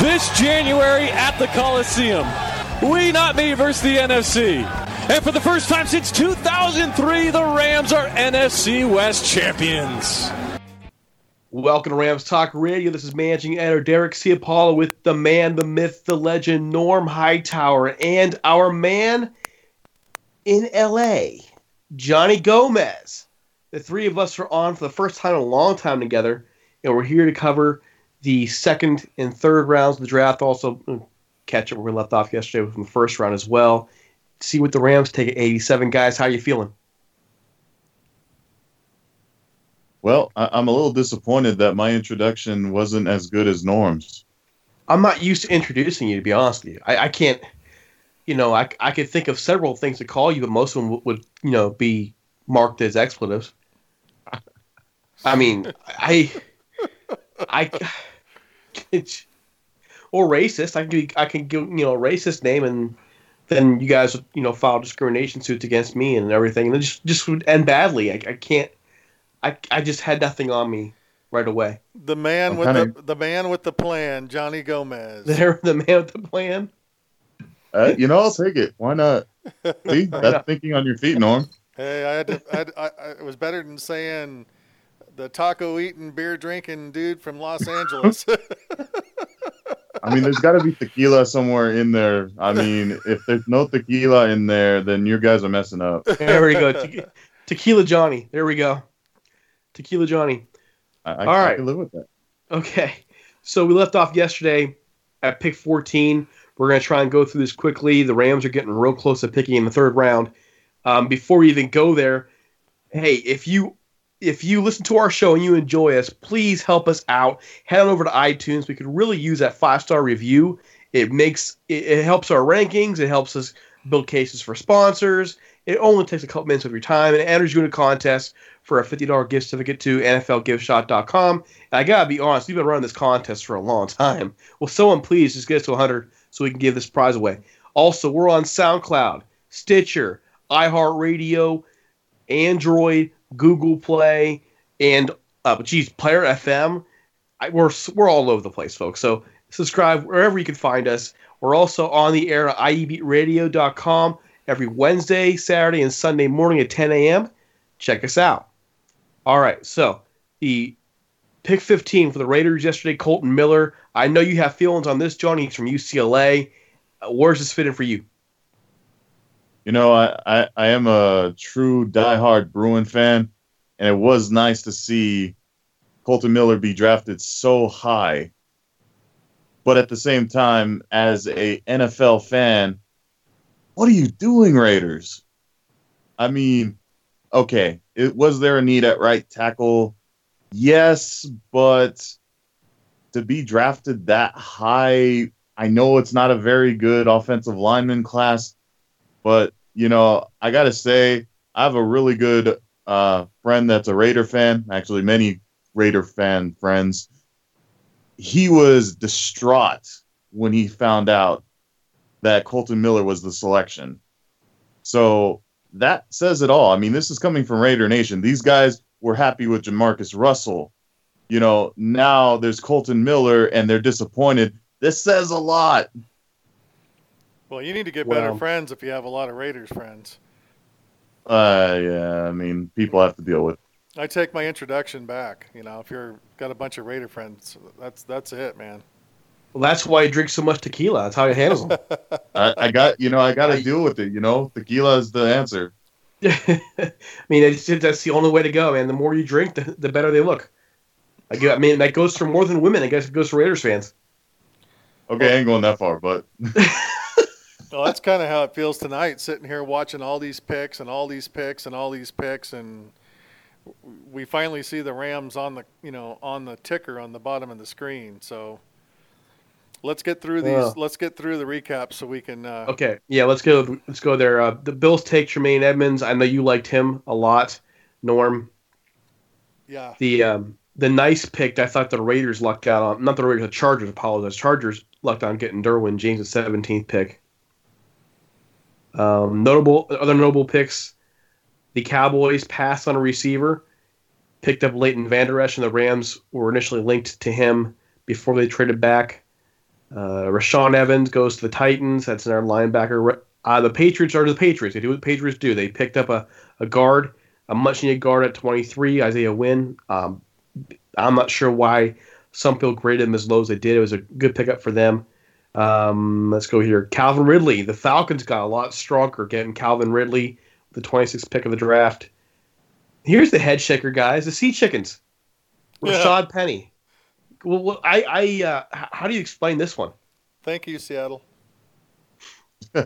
this January at the Coliseum. We not me versus the NFC. And for the first time since 2003, the Rams are NFC West champions. Welcome to Rams Talk Radio. This is managing editor Derek Ciapala with the man, the myth, the legend, Norm Hightower, and our man in LA, Johnny Gomez. The three of us are on for the first time in a long time together, and we're here to cover the second and third rounds of the draft. Also, mm, catch up where we left off yesterday from the first round as well. See what the Rams take at 87. Guys, how are you feeling? Well, I- am a little disappointed that my introduction wasn't as good as Norm's. I'm not used to introducing you, to be honest with you. I, I can't, you know, I, I could think of several things to call you, but most of them would, would you know, be marked as expletives. I mean, I, I, or racist. I can give, I can give you know a racist name, and then you guys you know file discrimination suits against me and everything, and it just just would end badly. I, I can't. I I just had nothing on me right away. The man with the the man with the plan, Johnny Gomez. There, the man with the plan. Uh, you know, I'll take it. Why not? See, that's thinking on your feet, Norm. Hey, I had to. I, had, I, I, it was better than saying the taco eating, beer drinking dude from Los Angeles. I mean, there's got to be tequila somewhere in there. I mean, if there's no tequila in there, then you guys are messing up. There we go. Te- tequila Johnny. There we go. Tequila Johnny. I, I, All right. I can live with that. Okay. So we left off yesterday at pick 14. We're going to try and go through this quickly. The Rams are getting real close to picking in the third round. Um, before we even go there, hey, if you if you listen to our show and you enjoy us, please help us out. Head on over to iTunes. We could really use that five star review. It makes it, it helps our rankings. It helps us build cases for sponsors. It only takes a couple minutes of your time and it enters you in a contest for a $50 gift certificate to NFLGiftShop.com. And I gotta be honest, we've been running this contest for a long time. Will someone please just get us to 100 so we can give this prize away? Also, we're on SoundCloud, Stitcher, iHeartRadio, Android, Google Play, and uh, geez, Player FM. I, we're we're all over the place, folks. So subscribe wherever you can find us. We're also on the air at iebeatradio.com every Wednesday, Saturday, and Sunday morning at 10 a.m. Check us out. All right, so the pick 15 for the Raiders yesterday, Colton Miller. I know you have feelings on this, Johnny. He's from UCLA. Uh, where's this fitting for you? You know, I, I, I am a true diehard Bruin fan, and it was nice to see Colton Miller be drafted so high. But at the same time, as a NFL fan, what are you doing, Raiders? I mean, okay, it was there a need at right tackle? Yes, but to be drafted that high, I know it's not a very good offensive lineman class, but you know, I gotta say, I have a really good uh, friend that's a Raider fan. Actually, many Raider fan friends. He was distraught when he found out that Colton Miller was the selection. So that says it all. I mean, this is coming from Raider Nation. These guys were happy with Jamarcus Russell. You know, now there's Colton Miller and they're disappointed. This says a lot. Well, you need to get better friends if you have a lot of Raiders friends. Uh, yeah, I mean, people have to deal with. I take my introduction back. You know, if you're got a bunch of Raider friends, that's that's it, man. Well, that's why he drinks so much tequila. That's how he handles them. I, I, got, you know, I got to deal with it. You know, tequila is the answer. I mean, that's the only way to go, man. The more you drink, the, the better they look. I, I mean, that goes for more than women. I guess it goes for Raiders fans. Okay, I ain't going that far, but. well, that's kind of how it feels tonight, sitting here watching all these picks and all these picks and all these picks, and we finally see the Rams on the, you know, on the ticker on the bottom of the screen. So let's get through these. Uh, let's get through the recap so we can. Uh, okay, yeah, let's go. Let's go there. Uh, the Bills take Tremaine Edmunds. I know you liked him a lot, Norm. Yeah. The um, the nice pick. I thought the Raiders lucked out on. Not the Raiders. The Chargers. Apologize. Chargers lucked on getting Derwin James, the seventeenth pick. Um, notable other notable picks. The Cowboys passed on a receiver, picked up Leighton Vander Esch, and the Rams were initially linked to him before they traded back. Uh, Rashaan Evans goes to the Titans. That's our linebacker. Uh, the Patriots are the Patriots. They do what the Patriots do. They picked up a, a guard, a much needed guard at 23, Isaiah Wynn. Um, I'm not sure why some people graded him as low as they did. It was a good pickup for them. Um, let's go here. Calvin Ridley. The Falcons got a lot stronger getting Calvin Ridley, the 26th pick of the draft. Here's the head shaker, guys. The Sea Chickens. Rashaad yeah. Penny. Well, I, I, uh, how do you explain this one? Thank you, Seattle.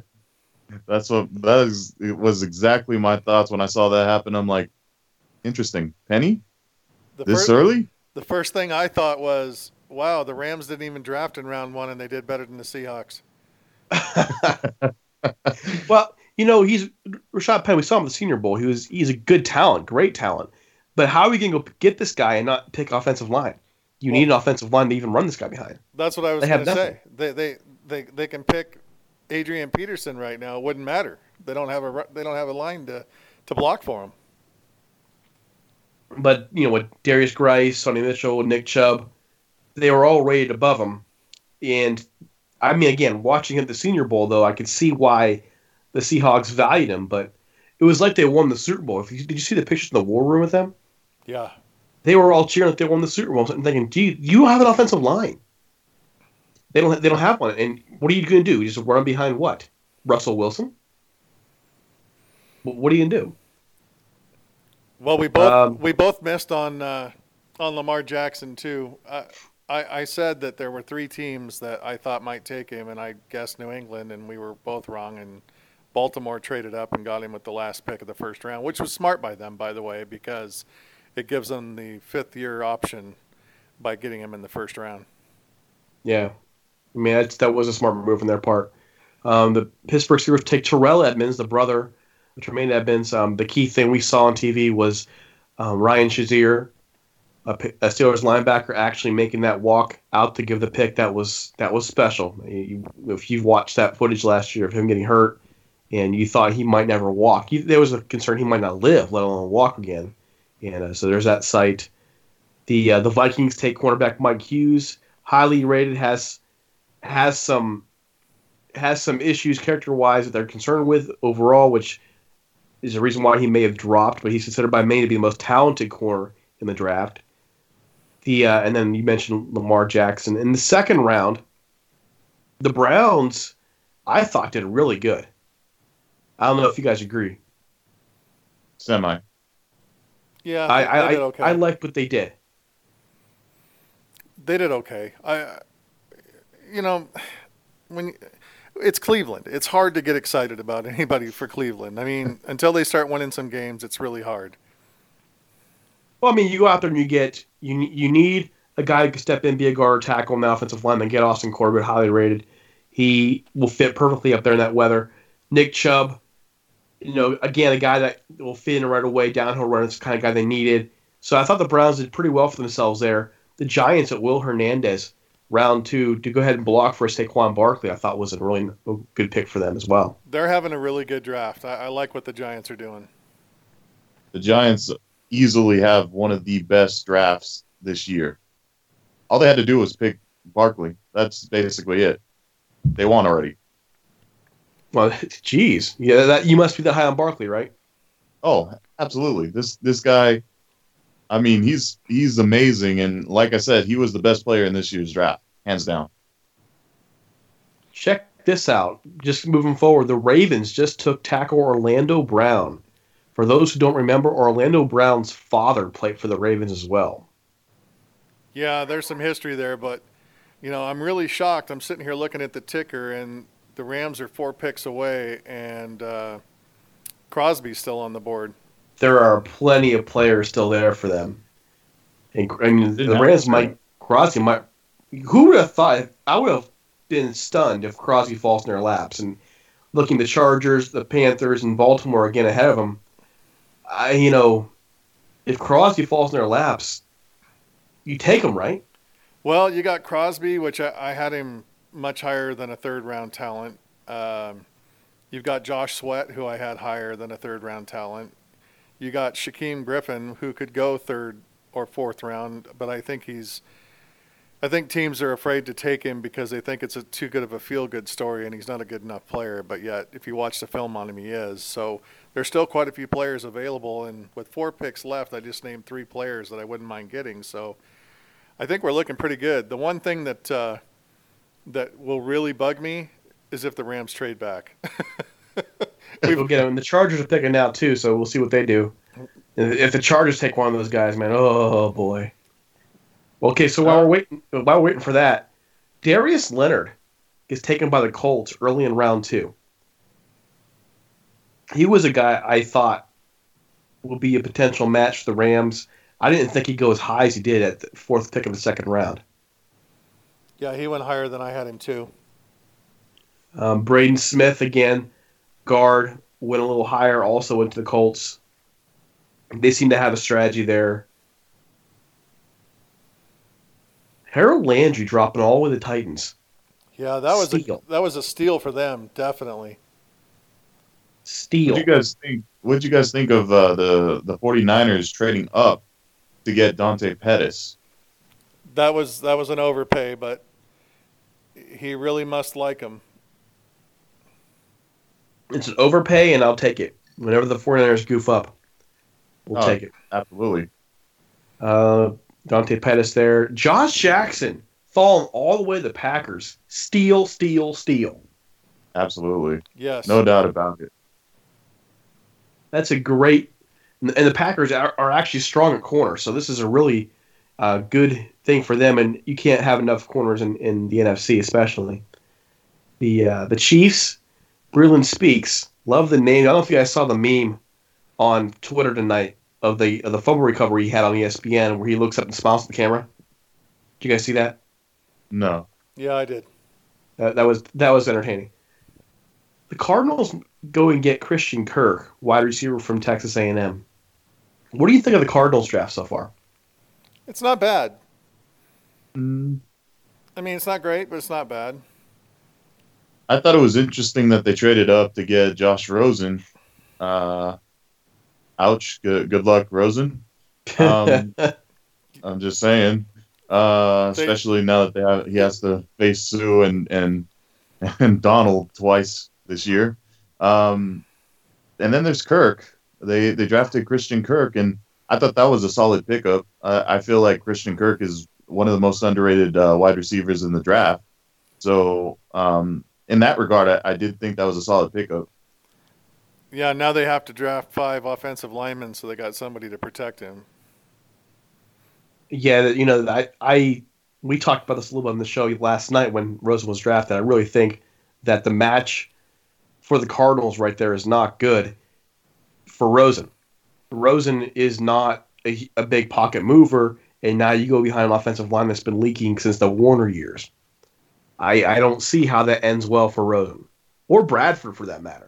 That's what that is. It was exactly my thoughts when I saw that happen. I'm like, interesting. Penny, the this first, early. The first thing I thought was, wow, the Rams didn't even draft in round one, and they did better than the Seahawks. well, you know, he's Rashaad Penny. We saw him at the Senior Bowl. He was he's a good talent, great talent. But how are we going to go get this guy and not pick offensive line? you well, need an offensive line to even run this guy behind. That's what I was going to say. They, they they they can pick Adrian Peterson right now. It wouldn't matter. They don't have a they don't have a line to to block for him. But you know, with Darius Grice, Sony Michel, Nick Chubb, they were all rated above him. And I mean, again, watching him at the Senior Bowl, though, I could see why the Seahawks valued him. But it was like they won the Super Bowl. Did you see the pictures in the war room with them? Yeah, they were all cheering that they won the Super Bowl and thinking, "Gee, you have an offensive line." They don't. They don't have one. And what are you going to do? You just run behind what? Russell Wilson. What are you going to do? Well, we both um, we both missed on uh, on Lamar Jackson too. I, I, I said that there were three teams that I thought might take him, and I guessed New England, and we were both wrong. And Baltimore traded up and got him with the last pick of the first round, which was smart by them, by the way, because it gives them the fifth year option by getting him in the first round. Yeah, I mean that's, that was a smart move on their part. Um, the Pittsburgh Steelers take Terrell Edmunds, the brother of Tremaine Edmunds. Um, the key thing we saw on TV was um, Ryan Shazier, a, a, Steelers linebacker, actually making that walk out to give the pick. That was that was special. If you've watched that footage last year of him getting hurt, and you thought he might never walk, you, there was a concern he might not live, let alone walk again. And uh, so there's that sight. The uh, the Vikings take cornerback Mike Hughes, highly rated, has has some has some issues character wise that they're concerned with overall, which is the reason why he may have dropped. But he's considered by many to be the most talented corner in the draft. The uh, and then you mentioned Lamar Jackson in the second round. The Browns, I thought, did really good. I don't know if you guys agree. Semi. Yeah, I I, okay. I, I like what they did. They did okay. I, you know, when it's Cleveland, it's hard to get excited about anybody for Cleveland. I mean, until they start winning some games, it's really hard. Well, I mean, you go out there and you get you you need a guy who can step in, be a guard, tackle, and the offensive line, lineman. Get Austin Corbett, highly rated. He will fit perfectly up there in that weather. Nick Chubb, you know, again, a guy that will fit in right away, downhill runner, the kind of guy they needed. So I thought the Browns did pretty well for themselves there. The Giants at Will Hernandez, round two, to go ahead and block for Saquon Barkley, I thought was a really good pick for them as well. They're having a really good draft. I, I like what the Giants are doing. The Giants easily have one of the best drafts this year. All they had to do was pick Barkley. That's basically it. They won already. Well, geez, yeah, that you must be the high on Barkley, right? Oh, absolutely. This this guy, I mean, he's he's amazing, and like I said, he was the best player in this year's draft, hands down. Check this out. Just moving forward, the Ravens just took tackle Orlando Brown. For those who don't remember, Orlando Brown's father played for the Ravens as well. Yeah, there's some history there, but you know, I'm really shocked. I'm sitting here looking at the ticker, and the Rams are four picks away, and uh, Crosby's still on the board. There are plenty of players still there for them. And I mean, the Rams might Crosby might. Who would have thought? I would have been stunned if Crosby falls in their laps. And looking the Chargers, the Panthers, and Baltimore again ahead of them. I, you know, if Crosby falls in their laps, you take him, right? Well, you got Crosby, which I, I had him much higher than a third round talent. Um, you've got Josh Sweat, who I had higher than a third round talent. You got Shaquem Griffin, who could go third or fourth round, but I think he's. I think teams are afraid to take him because they think it's a too good of a feel good story and he's not a good enough player. But yet, if you watch the film on him, he is. So there's still quite a few players available. And with four picks left, I just named three players that I wouldn't mind getting. So I think we're looking pretty good. The one thing that uh, that will really bug me is if the Rams trade back. we'll get them. The Chargers are picking now too, so we'll see what they do. If the Chargers take one of those guys, man, oh boy. Okay, so while we're waiting, while we're waiting for that, Darius Leonard is taken by the Colts early in round two. He was a guy I thought would be a potential match for the Rams. I didn't think he'd go as high as he did at the fourth pick of the second round. Yeah, he went higher than I had him too. Um, Braden Smith again, guard, went a little higher. Also went to the Colts. They seem to have a strategy there. Harold Landry dropping all with the Titans. Yeah, that was steal. a, that was a steal for them, definitely. Steal. What you guys think? What you guys think of uh, the the 49ers trading up to get Dante Pettis? That was that was an overpay, but he really must like him. It's an overpay, and I'll take it. Whenever the 49ers goof up, we'll oh, take it. Absolutely. Uh, Dante Pettis there. Josh Jackson falling all the way to the Packers. Steal, steal, steal. Absolutely. Yes. No doubt about it. That's a great. And the Packers are, are actually strong at corner, so this is a really uh, good thing for them. And you can't have enough corners in, in the NFC, especially. The uh, the Chiefs Breeland Speaks, Love the name. I don't know if you guys saw the meme on Twitter tonight of the of the fumble recovery he had on ESPN where he looks up and smiles at the camera. Did you guys see that? No. Yeah, I did. That, that was that was entertaining. The Cardinals go and get Christian Kirk, wide receiver from Texas A&M. What do you think of the Cardinals draft so far? It's not bad. Mm, I mean, it's not great, but it's not bad. I thought it was interesting that they traded up to get Josh Rosen. Uh, ouch. Good, good luck, Rosen. Um, I'm just saying. Uh, especially now that they have, he has to face Suh and and and Donald twice this year. Um, and then there's Kirk. They they drafted Christian Kirk, and I thought that was a solid pickup. Uh, I feel like Christian Kirk is one of the most underrated uh, wide receivers in the draft. So um, in that regard, I, I did think that was a solid pickup. Yeah, now they have to draft five offensive linemen, so they got somebody to protect him. yeah, you know, I, I we talked about this a little bit on the show last night when Rosen was drafted. I really think that the match for the Cardinals right there is not good for Rosen. Rosen is not a, a big pocket mover, and now you go behind an offensive line that's been leaking since the Warner years. I, I don't see how that ends well for Rosen or Bradford for that matter.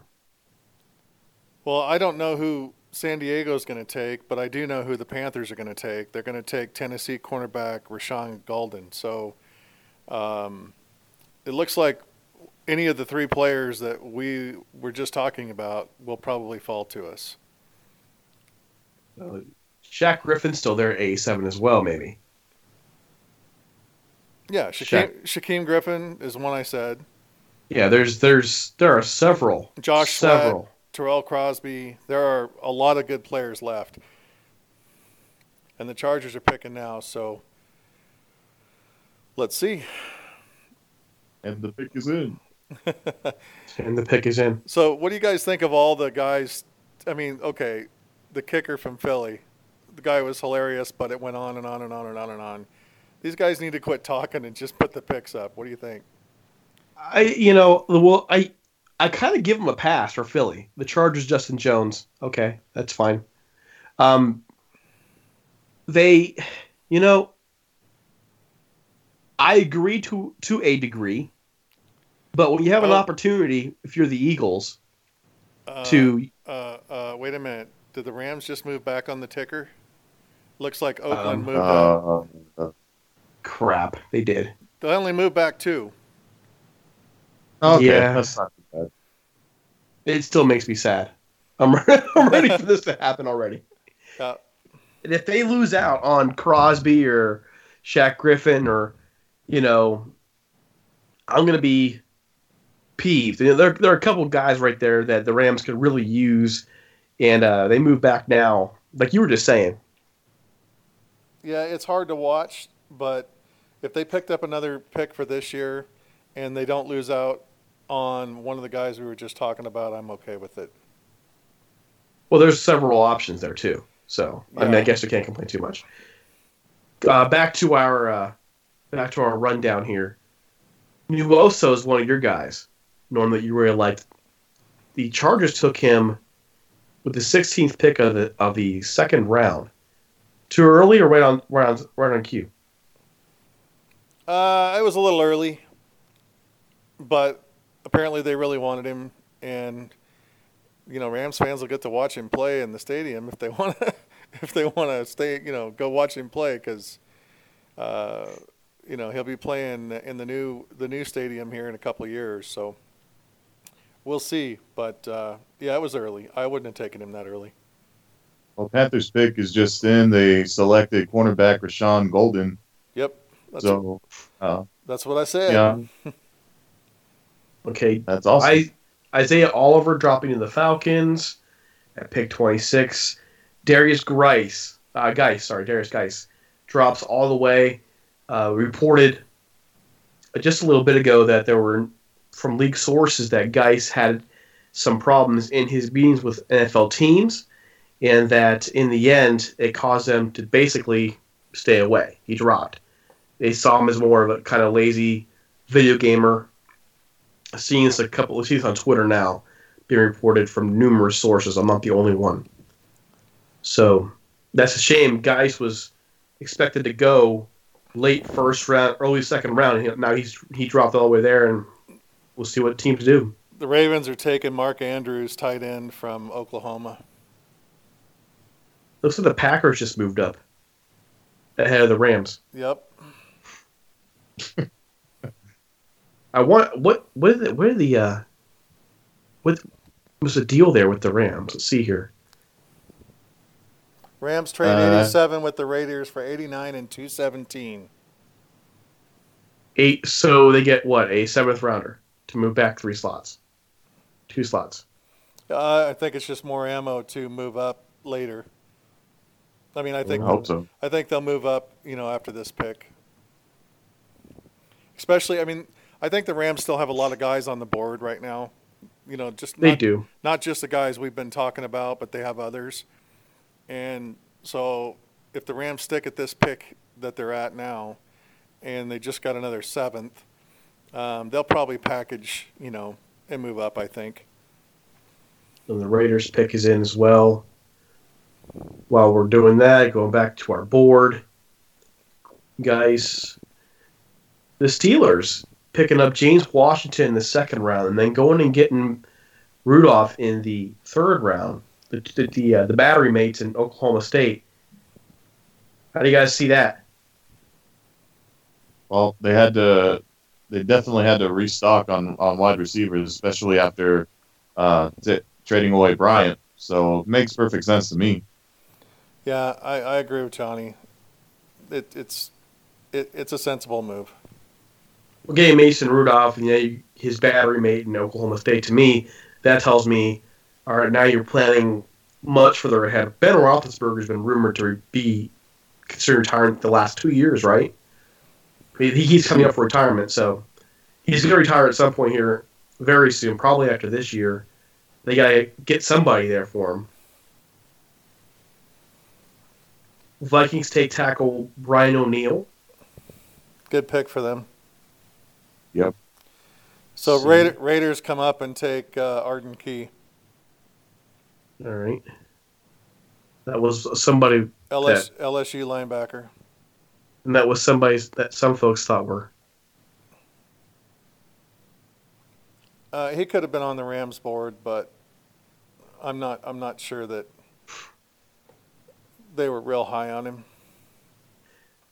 Well, I don't know who San Diego's going to take, but I do know who the Panthers are going to take. They're going to take Tennessee cornerback Rashaan Gaulden. So um, it looks like any of the three players that we were just talking about will probably fall to us. Uh, Shaq Griffin's still there at 87 as well, maybe. Yeah, Shaquem, Shaquem Griffin is one I said. Yeah, there's there's there are several. Josh several. Terrell Crosby. There are a lot of good players left. And the Chargers are picking now, so let's see. And the pick is in. And the pick is in. So, what do you guys think of all the guys? I mean, okay, the kicker from Philly, the guy was hilarious, but it went on and on and on and on and on. These guys need to quit talking and just put the picks up. What do you think? I you know well I I kind of give them a pass for Philly. The Chargers, Justin Jones. Okay, that's fine. Um, they, you know, I agree to to a degree, but when you have an Oh. opportunity, if you're the Eagles, Uh, to uh, uh, wait a minute. Did the Rams just move back on the ticker? Looks like Oakland Um, moved up. Uh, uh, crap, they did. They only moved back two. okay, Yeah. that's not too bad. It still makes me sad. I'm I'm ready for this to happen already. And if they lose out on Crosby or Shaq Griffin or, you know, I'm gonna be peeved. You know, there, there are a couple guys right there that the Rams could really use, and uh, they move back now, like you were just saying. yeah, it's hard to watch, but if they picked up another pick for this year and they don't lose out on one of the guys we were just talking about, I'm okay with it. Well, there's several options there too, so I mean, I guess we can't complain too much. Uh, back to our uh, back to our rundown here. Nwosu is one of your guys, Norm, that you really liked. The Chargers took him with the 16th pick of the of the second round. Too early or right on right on right on cue? Uh, it was a little early, but apparently they really wanted him, and you know Rams fans will get to watch him play in the stadium if they want to. if they want to stay, you know, go watch him play because, uh, you know, he'll be playing in the new the new stadium here in a couple of years. So we'll see. But uh, yeah, it was early. I wouldn't have taken him that early. Well, Panthers pick is just in. They selected cornerback Rashaan Gaulden. Yep, that's so, uh, that's what I said. yeah, Okay, that's awesome. I Isaiah Oliver dropping to the Falcons at pick 26. Darius Grice, uh, Guice, sorry, Darius Guice drops all the way. Uh, reported just a little bit ago that there were from league sources that Guice had some problems in his meetings with NFL teams, and that in the end it caused them to basically stay away. He dropped. They saw him as more of a kind of lazy video gamer seeing this a couple of seasons on Twitter now, being reported from numerous sources. I'm not the only one. So that's a shame. Guice was expected to go late first round, early second round, and now he's he dropped all the way there, and we'll see what teams do. The Ravens are taking Mark Andrews, tight end from Oklahoma. Looks like the Packers just moved up ahead of the Rams. Yep. I want what what is it, the uh what was the deal there with the Rams? Let's see here. Rams trade Uh, 87 with the Raiders for 89 and 217. Eight so they get what, a seventh rounder to move back three slots. Two slots. Uh, I think it's just more ammo to move up later. I mean, I think I hope so. I think they'll move up, you know, after this pick. Especially, I mean, I think the Rams still have a lot of guys on the board right now. You know, just They not, do. not just the guys we've been talking about, but they have others. And so, if the Rams stick at this pick that they're at now, and they just got another seventh, um, they'll probably package, you know, and move up. I think. And the Raiders pick is in as well. While we're doing that, going back to our board, guys, the Steelers picking up James Washington in the second round, and then going and getting Rudolph in the third round. The the the, uh, the battery mates in Oklahoma State. How do you guys see that? Well, they had to. They definitely had to restock on, on wide receivers, especially after uh, t- trading away Bryant. So it makes perfect sense to me. Yeah, I, I agree with Johnny. It, it's it, it's a sensible move. Well, getting Mason Rudolph and you know, his battery mate in Oklahoma State, to me, that tells me, all right, now you're planning much further ahead. Ben Roethlisberger's been rumored to be considered retiring the last two years, right? He's coming up for retirement, so he's going to retire at some point here very soon, probably after this year. They got to get somebody there for him. Vikings take tackle Brian O'Neill. Good pick for them. Yep. So So- Raider, Raiders come up and take uh, Arden Key, All right. That was somebody LS, LSU linebacker. and that was somebody that some folks thought were. Uh, he could have been on the Rams board, but I'm not. I'm not sure that they were real high on him.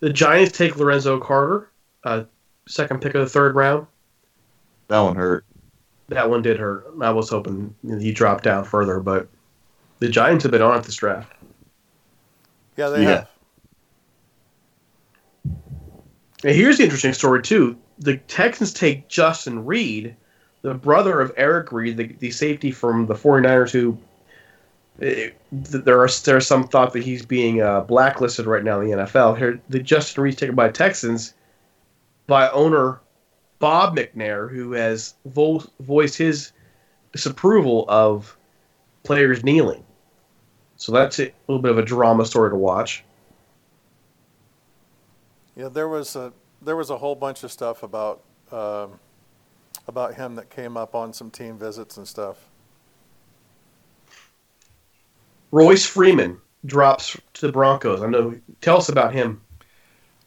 The Giants take Lorenzo Carter, uh, second pick of the third round. That one hurt. That one did hurt. I was hoping he dropped down further, but the Giants have been on at this draft. Yeah, they Yeah. have. And here's the interesting story too. The Texans take Justin Reid, the brother of Eric Reid, the, the safety from the 49ers who eh, there are there's some thought that he's being uh, blacklisted right now in the NFL. Here, the Justin Reid taken by Texans by owner Bob McNair, who has vo- voiced his disapproval of players kneeling. So that's a little bit of a drama story to watch. Yeah, there was a there was a whole bunch of stuff about um, about him that came up on some team visits and stuff. Royce Freeman drops to the Broncos. I know. Tell us about him.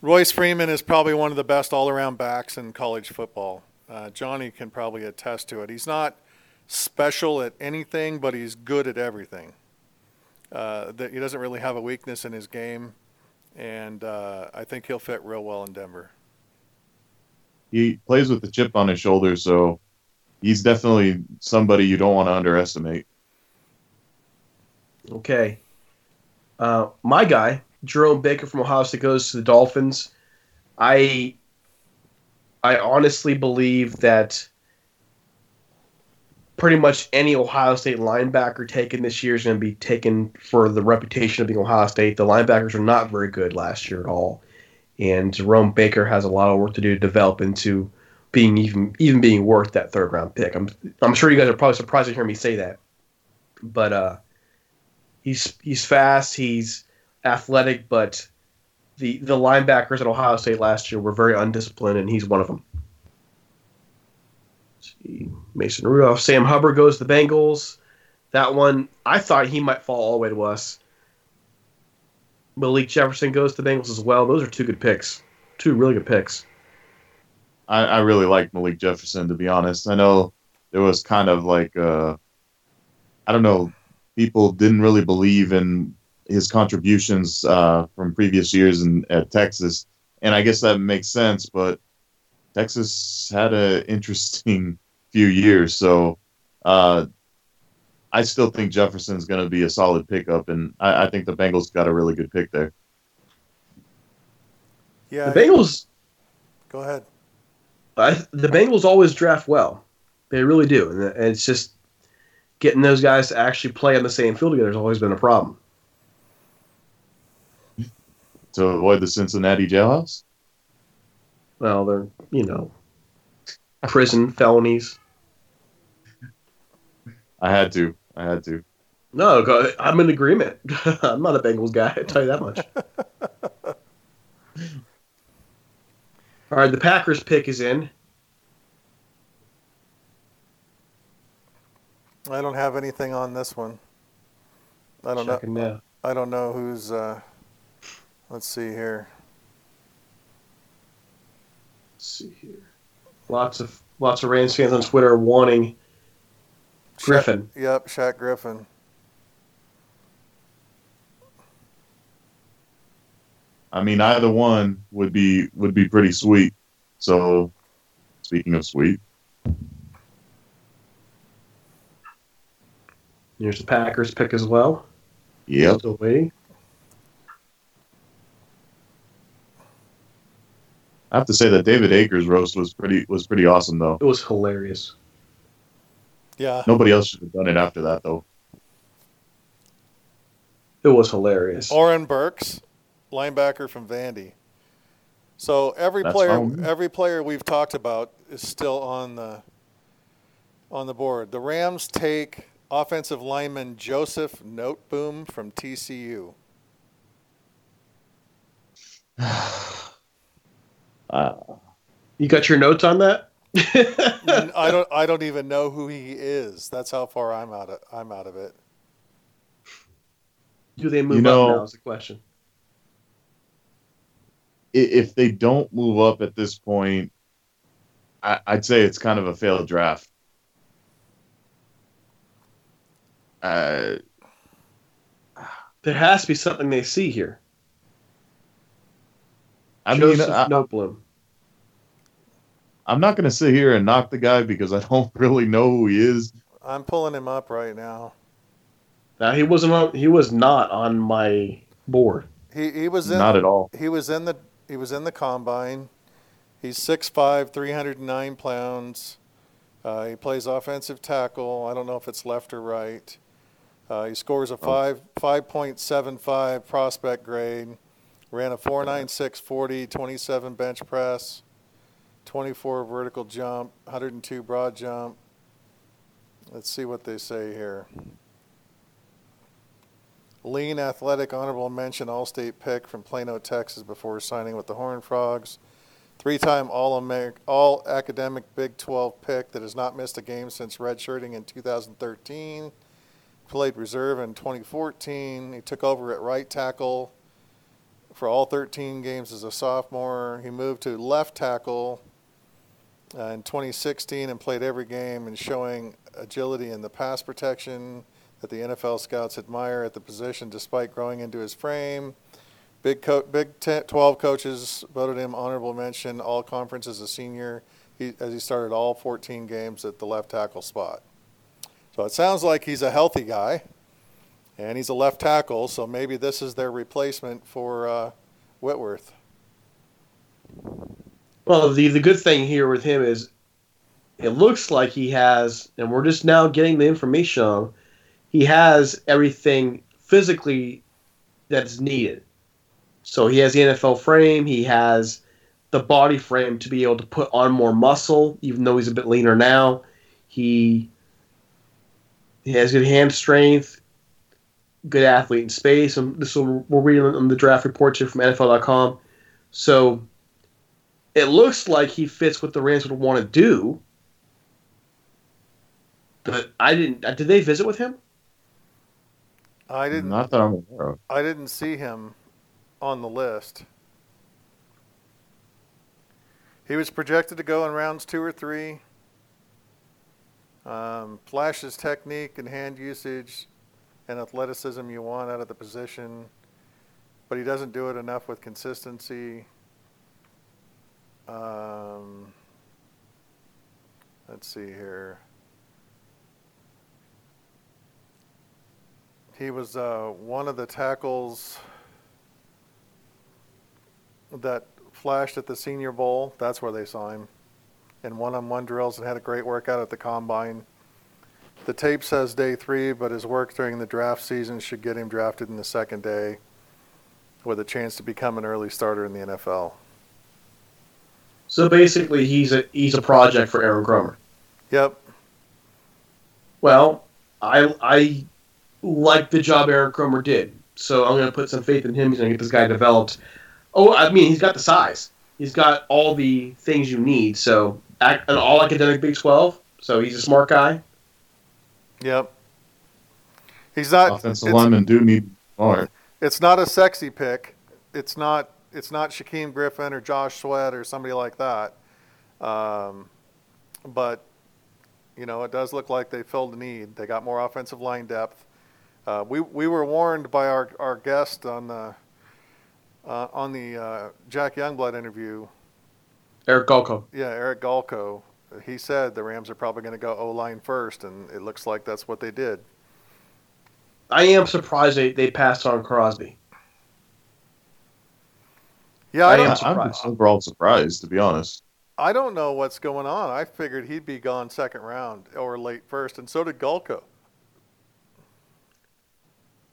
Royce Freeman is probably one of the best all around backs in college football. Uh, Johnny can probably attest to it. He's not special at anything, but he's good at everything. Uh, that he doesn't really have a weakness in his game, and uh, I think he'll fit real well in Denver. He plays with the chip on his shoulder, so he's definitely somebody you don't want to underestimate. Okay. Uh, my guy, Jerome Baker from Ohio State, goes to the Dolphins. I I honestly believe that pretty much any Ohio State linebacker taken this year is going to be taken for the reputation of being Ohio State. The linebackers are not very good last year at all, and Jerome Baker has a lot of work to do to develop into being even even being worth that third round pick. I'm I'm sure you guys are probably surprised to hear me say that, but uh, he's he's fast, he's athletic, but the the linebackers at Ohio State last year were very undisciplined, and he's one of them. See, Mason Rudolph. Sam Hubbard goes to the Bengals. That one, I thought he might fall all the way to us. Malik Jefferson goes to the Bengals as well. Those are two good picks. Two really good picks. I, I really like Malik Jefferson to be honest. I know there was kind of like uh, I don't know, people didn't really believe in his contributions uh, from previous years in at Texas, and I guess that makes sense. But Texas had an interesting few years, so uh, I still think Jefferson's going to be a solid pickup, and I, I think the Bengals got a really good pick there. Yeah. The Bengals, Go ahead. I, the Bengals always draft well. They really do, and it's just getting those guys to actually play on the same field together has always been a problem. To avoid the Cincinnati jailhouse. Well, they're you know prison felonies. I had to. I had to. No, I'm in agreement. I'm not a Bengals guy. I tell you that much. All right, the Packers pick is in. I don't have anything on this one. I don't know. Now. I don't know who's. Uh, let's see here. Let's see here. Lots of lots of Rams fans on Twitter wanting Griffin. Shaq, yep, Shaq Griffin. I mean, either one would be would be pretty sweet. So, speaking of sweet, Here's the Packers pick as well. yep. Still waiting. I have to say that David Akers roast was pretty was pretty awesome though. It was hilarious. Yeah. Nobody else should have done it after that though. It was hilarious. Oren Burks, linebacker from Vandy. So every That's player, fine. every player we've talked about is still on the on the board. The Rams take offensive lineman Joseph Noteboom from TCU. Uh, You got your notes on that? I don't, I don't even know who he is. That's how far I'm out of, I'm out of it. Do they move You know- up now? Is the question. if they don't move up at this point, I, I'd say it's kind of a failed draft. Uh, There has to be something they see here. I mean, Joseph I, Noteboom. I'm not going to sit here and knock the guy because I don't really know who he is. I'm pulling him up right now. Now he wasn't on. He was not on my board. He, he was in, Not at all. He was in the he was in the combine. He's 6'5", 309 pounds. Uh, he plays offensive tackle. I don't know if it's left or right. Uh, he scores a five five point seven five prospect grade. Ran a four nine six forty, 27 bench press, 24 vertical jump, 102 broad jump. Let's see what they say here. Lean, athletic, honorable mention, All-State pick from Plano, Texas, before signing with the Horned Frogs. Three-time All-Americ, All-Academic Big 12 pick that has not missed a game since redshirting in 2013. Played reserve in 2014. He took over at right tackle for all 13 games as a sophomore. He moved to left tackle uh, in 2016 and played every game and showing agility in the pass protection that the NFL scouts admire at the position despite growing into his frame. Big, co- Big 10, 12 coaches voted him honorable mention all conference as a senior he, as he started all 14 games at the left tackle spot. So it sounds like he's a healthy guy, and he's a left tackle, so maybe this is their replacement for uh, Whitworth. Well, the the good thing here with him is, it looks like he has, and we're just now getting the information on. He has everything physically that's needed. So he has the NFL frame. He has the body frame to be able to put on more muscle, even though he's a bit leaner now. He he has good hand strength, good athlete in space. And this will, we're reading on the draft reports here from NFL.com. So it looks like he fits what the Rams would want to do. But I didn't. uh, Did they visit with him? I didn't. Not that I'm aware of. I didn't see him on the list. He was projected to go in rounds two or three. Um, flashes technique and hand usage and athleticism you want out of the position, but he doesn't do it enough with consistency. Um, let's see here. He was uh, one of the tackles that flashed at the Senior Bowl. That's where they saw him. In one-on-one drills and had a great workout at the combine. The tape says day three, but his work during the draft season should get him drafted in the second day with a chance to become an early starter in the NFL. So basically, he's a he's a project for Aaron Kromer. Yep. Well, I I like the job Aaron Kromer did, so I'm going to put some faith in him. He's going to get this guy developed. Oh, I mean, he's got the size. He's got all the things you need. So an all academic Big Twelve. So he's a smart guy. Yep. He's not. Offensive it's- linemen do need more. It's not a sexy pick. It's not. It's not Shaquem Griffin or Josh Sweat or somebody like that. Um, but you know, it does look like they filled the need. They got more offensive line depth. Uh, we we were warned by our, our guest on the uh, on the uh, Jack Youngblood interview. Eric Galko. Yeah, Eric Galko. He said the Rams are probably going to go O line first, and it looks like that's what they did. I am surprised they, they passed on Crosby. Yeah, I I don't, am I'm surprised. overall surprised, to be honest. I don't know what's going on. I figured he'd be gone second round or late first, and so did Galko.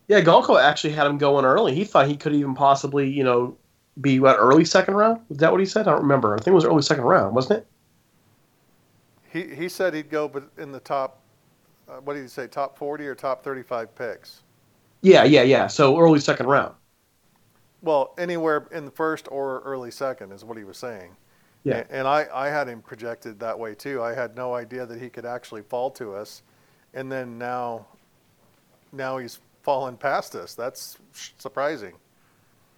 Yeah, Galko actually had him going early. He thought he could even possibly, you know, be what early second round. Was that what he said? I don't remember. I think it was early second round, wasn't it? He he said he'd go, but in the top, uh, what did he say? Top forty or top thirty-five picks? Yeah, yeah, yeah. So early second round. Well, anywhere in the first or early second is what he was saying. Yeah. A- And I, I had him projected that way too. I had no idea that he could actually fall to us, and then now, now he's fallen past us. That's surprising.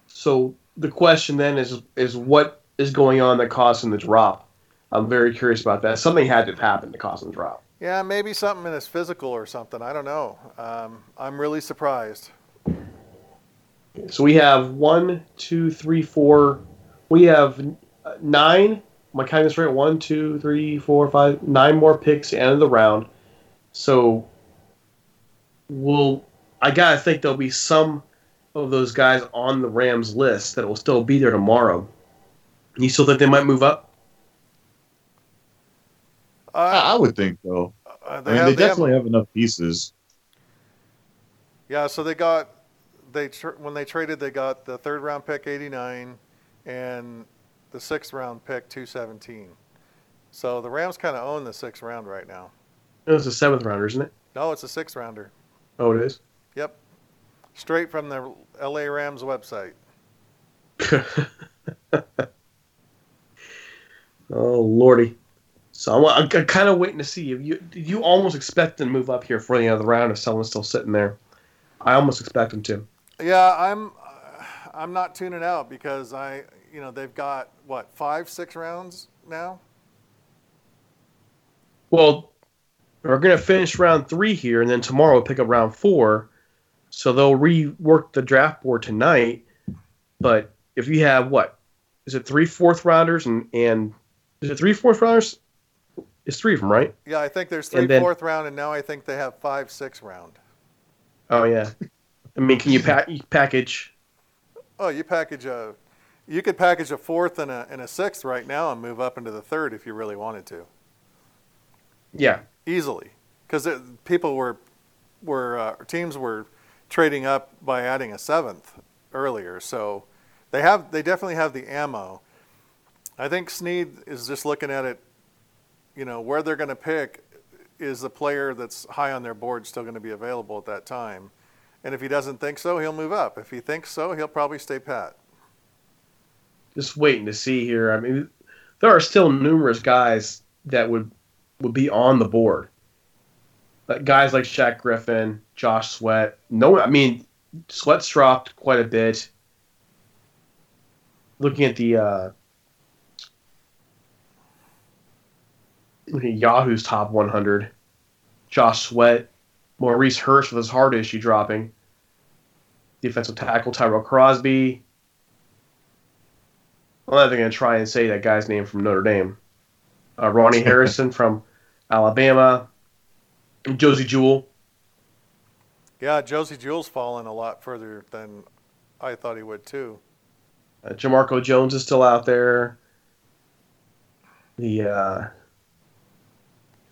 So the question then is is what is going on that caused him to drop? I'm very curious about that. Something had to have happened to cause him to drop. Yeah, maybe something in his physical or something. I don't know. Um, I'm really surprised. So we have one, two, three, four. We have uh, nine. My this right? One, two, three, four, five, nine more picks end of the round. So we'll. I gotta think there'll be some of those guys on the Rams list that will still be there tomorrow. You still think they might move up? I, Uh, I would think so. uh, I mean, they definitely have enough pieces. Yeah, so they got they tr- when they traded, they got the third round pick 89 and the sixth round pick 217. So the Rams kind of own the sixth round right now. It was a seventh rounder, isn't it? No, it's a sixth rounder. Oh, it is. Yep, straight from the LA Rams website. Oh lordy! So I'm, I'm kind of waiting to see if you did you almost expect them to move up here for the end of the round if someone's still sitting there. I almost expect them to. Yeah, I'm I'm not tuning out because I you know they've got what five six rounds now. Well, we're gonna finish round three here, and then tomorrow we'll pick up round four. So they'll rework the draft board tonight. But if you have what is it three fourth rounders and and is it three fourth rounders? It's three of them, right? Yeah, I think there's three then- fourth round, and now I think they have five six round. Oh yeah. I mean, can you pack you package? Oh, you package a, you could package a fourth and a and a sixth right now and move up into the third if you really wanted to, Yeah, easily, because people were, were uh, teams were trading up by adding a seventh earlier, so they have they definitely have the ammo. I think Snead is just looking at it, you know, where they're going to pick is the player that's high on their board still going to be available at that time. And if he doesn't think so, he'll move up. If he thinks so, he'll probably stay pat. just waiting to see here. I mean, there are still numerous guys that would would be on the board. But guys like Shaq Griffin, Josh Sweat. No, I mean Sweat's dropped quite a bit. Looking at the uh, looking at Yahoo's top 100, Josh Sweat, Maurice Hurst with his heart issue dropping. Defensive tackle Tyrell Crosby. I'm not even going to try and say that guy's name from Notre Dame. Uh, Ronnie Harrison from Alabama. Josey Jewell. Yeah, Josey Jewell's fallen a lot further than I thought he would too. Uh, Jamarco Jones is still out there. The uh,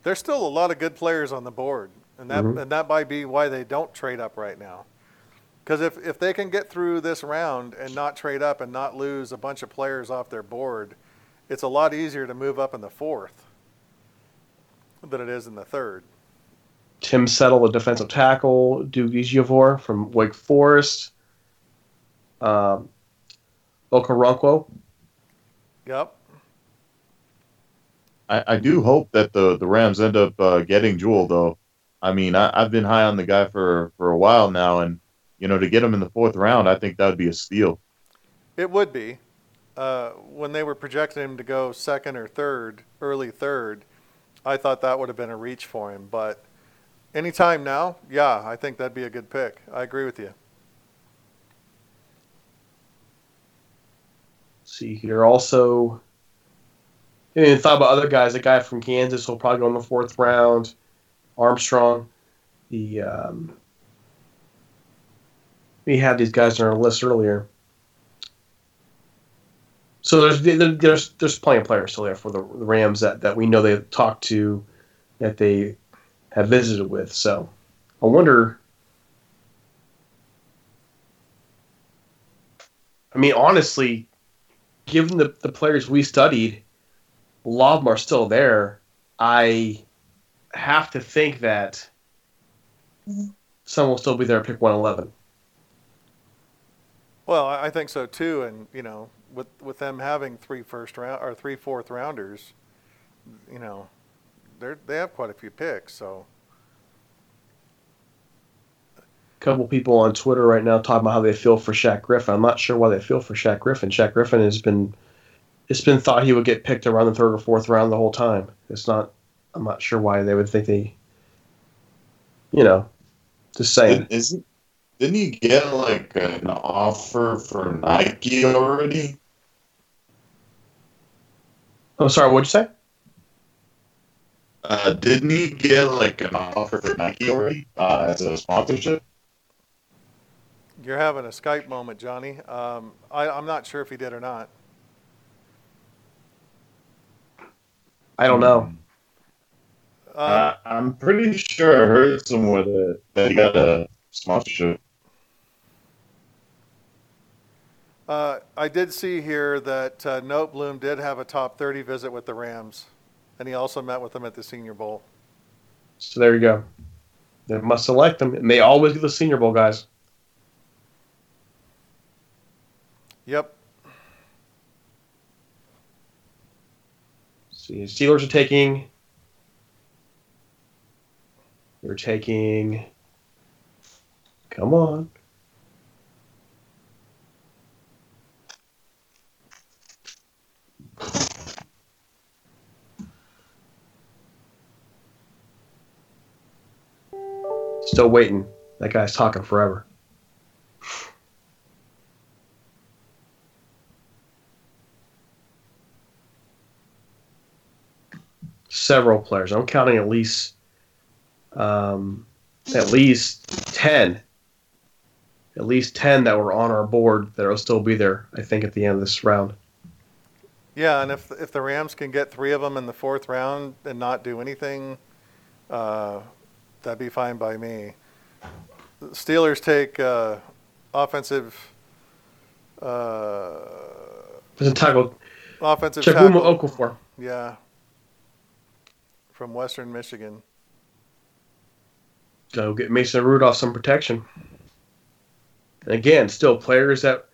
There's still a lot of good players on the board, and that Mhm. and that might be why they don't trade up right now. Because if if they can get through this round and not trade up and not lose a bunch of players off their board, it's a lot easier to move up in the fourth than it is in the third. Tim Settle, the defensive tackle, Duke Ejiofor from Wake Forest, um, Okoronkwo. Yep. I, I do hope that the, the Rams end up uh, getting Jewell though. I mean, I, I've been high on the guy for, for a while now, and you know, to get him in the fourth round, I think that would be a steal. It would be. Uh, when they were projecting him to go second or third, early third, I thought that would have been a reach for him. But anytime now, yeah, I think that'd be a good pick. I agree with you. see here also. And thought about other guys. A guy from Kansas will probably go in the fourth round. Armstrong. The um, we had these guys on our list earlier. So there's there's there's plenty of players still there for the Rams that, that we know they've talked to, that they have visited with. So I wonder. I mean, honestly, given the, the players we studied, a lot of them are still there. I have to think that some will still be there pick 111. Well, I I think so too. And you know, with with them having three first round or three fourth rounders, you know, they they have quite a few picks. So A couple people on Twitter right now talking about how they feel for Shaq Griffin. I'm not sure why they feel for Shaq Griffin. Shaq Griffin has been it's been thought he would get picked around the third or fourth round the whole time. It's not I'm not sure why they would think they you know, just saying. Didn't, isn't, didn't he get like an offer for Nike already? Oh sorry, what'd you say? Uh, didn't he get like an offer for Nike already uh, as a sponsorship? you're having a Skype moment, Johnny. Um, I, I'm not sure if he did or not. I don't know. Uh, Uh, I'm pretty sure I heard somewhere that, that he got a sponsorship. Uh, I did see here that uh, Noteboom did have a top 30 visit with the Rams, and he also met with them at the Senior Bowl. So there you go. They must select them, and they always get the Senior Bowl guys. Yep. Steelers are taking. They're taking. Come on. Still waiting. That guy's talking forever. Several players. I'm counting at least um, at least ten. At least ten that were on our board that will still be there. I think at the end of this round. Yeah, and if if the Rams can get three of them in the fourth round and not do anything, uh, that'd be fine by me. The Steelers take uh, offensive uh, There's a tackle. offensive tackle. Okorafor. Yeah, from Western Michigan. Go get Mason Rudolph some protection. And again, still players that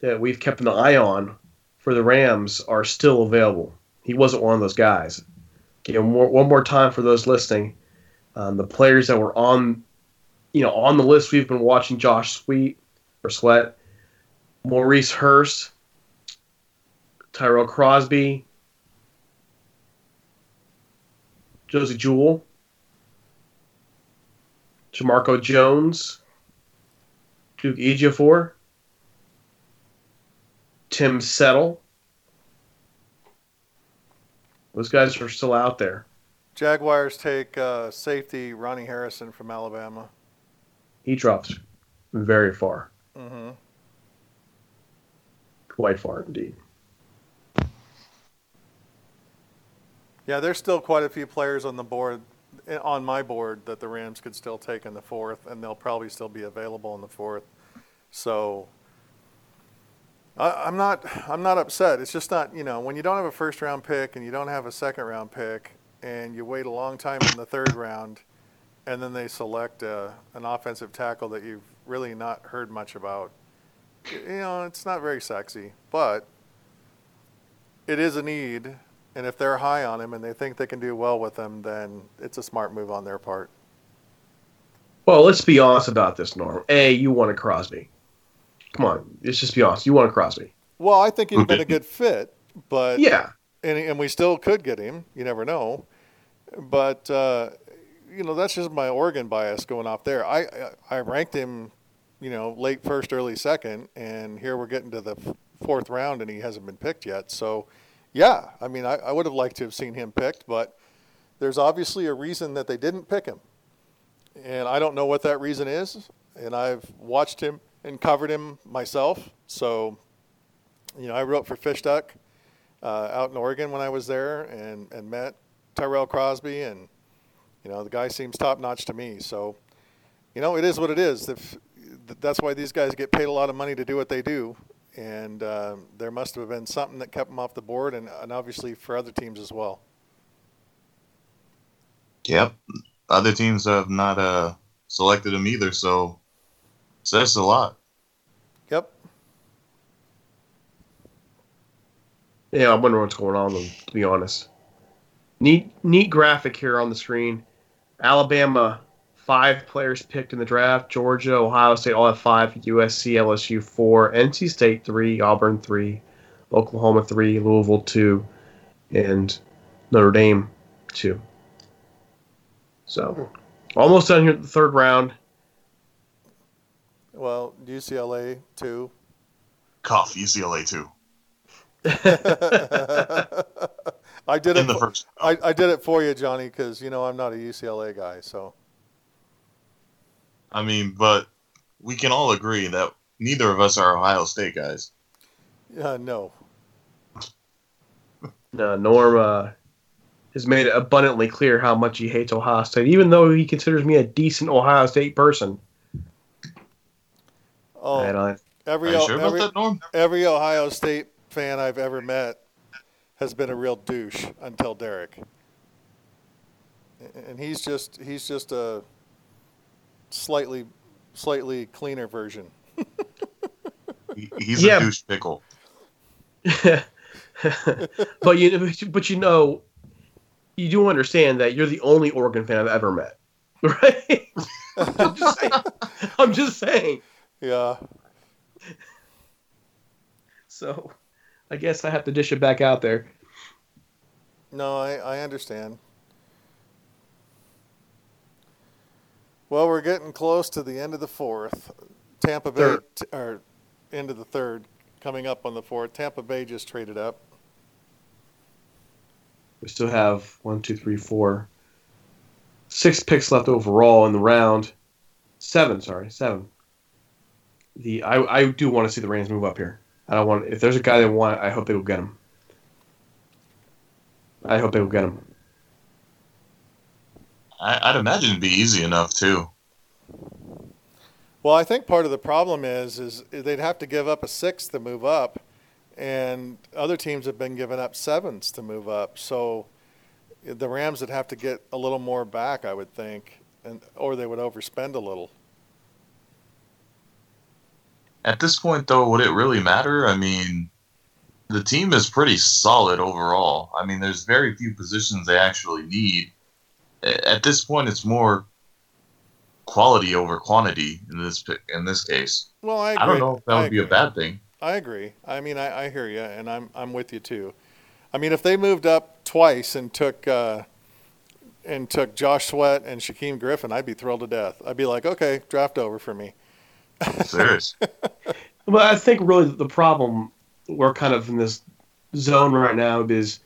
that we've kept an eye on for the Rams are still available. He wasn't one of those guys. One more, one more time for those listening. Um, the players that were on, you know, on the list we've been watching: Josh Sweet or Sweat, Maurice Hurst, Tyrell Crosby, Josey Jewell, Jamarco Jones, Duke Ejiofor, Tim Settle. Those guys are still out there. Jaguars take uh, safety Ronnie Harrison from Alabama. He drops very far. Mm-hmm. Quite far indeed. Yeah, there's still quite a few players on the board, eh, on my board, that the Rams could still take in the fourth, and they'll probably still be available in the fourth. So I, I'm not, I'm not upset. It's just not, you know, when you don't have a first round pick and you don't have a second round pick, and you wait a long time in the third round, and then they select uh, an offensive tackle that you've really not heard much about. You know, it's not very sexy, but it is a need. And if they're high on him and they think they can do well with him, then it's a smart move on their part. Well, let's be honest about this, Norm. A, you wanted Crosby. Come on, let's just be honest. You wanted Crosby. Well, I think he'd Who been a good fit, but Yeah. and and we still could get him. You never know, but uh, you know that's just my Oregon bias going off there. I I, I ranked him, you know, late first, early second, and here we're getting to the fourth round, and he hasn't been picked yet. So, yeah, I mean, I, I would have liked to have seen him picked, but there's obviously a reason that they didn't pick him, and I don't know what that reason is. And I've watched him and covered him myself, so you know, I wrote for Fish Duck uh, out in Oregon when I was there and, and met Tyrell Crosby, and you know the guy seems top notch to me. So, you know, it is what it is. If that's why these guys get paid a lot of money to do what they do, and uh, there must have been something that kept them off the board, and, and obviously for other teams as well. Yep. Other teams have not uh, selected him either, so says a lot. Yep. Yeah, I wonder what's going on, to be honest. Neat, neat graphic here on the screen. Alabama, five players picked in the draft. Georgia, Ohio State all have five. USC, LSU, four. NC State, three. Auburn, three. Oklahoma, three. Louisville, two. And Notre Dame, two. So, almost done here at the third round. Well, UCLA two. Cough, UCLA two. I did In it. the first. I, I did it for you, Johnny, because you know I'm not a UCLA guy. So I mean, but we can all agree that neither of us are Ohio State guys. uh, no. Uh, Norm uh, has made it abundantly clear how much he hates Ohio State, even though he considers me a decent Ohio State person. Oh, And I, every Are you O- sure about every, that, Norm? every Ohio State fan I've ever met has been a real douche until Derek. And he's just he's just a slightly slightly cleaner version. He- He's Yeah. a douche pickle. but you but you know, you do understand that you're the only Oregon fan I've ever met, right? I'm, just saying, I'm just saying. Yeah. So, I guess I have to dish it back out there. No, I, I understand. Well, we're getting close to the end of the fourth. Tampa Bay, t- or end of the third, coming up on the fourth. Tampa Bay just traded up. We still have one, two, three, four, six picks left overall in the round. Seven, sorry, seven. The I, I do want to see the Rams move up here. I don't want if there's a guy they want, I hope they will get him. I hope they will get him. I, I'd imagine it'd be easy enough too. Well, I think part of the problem is is they'd have to give up a sixth to move up, and other teams have been giving up sevens to move up. So the Rams would have to get a little more back, I would think, and or they would overspend a little. At this point, though, would it really matter? I mean, the team is pretty solid overall. I mean, there's very few positions they actually need. At this point, it's more quality over quantity in this in this case. Well, I, agree. I don't know if that I would be a bad thing. I agree. I mean, I, I hear you, and I'm I'm with you too. I mean, if they moved up twice and took uh, and took Josh Sweat and Shaquem Griffin, I'd be thrilled to death. I'd be like, okay, draft over for me. Serious. But I think really the problem we're kind of in this zone right now is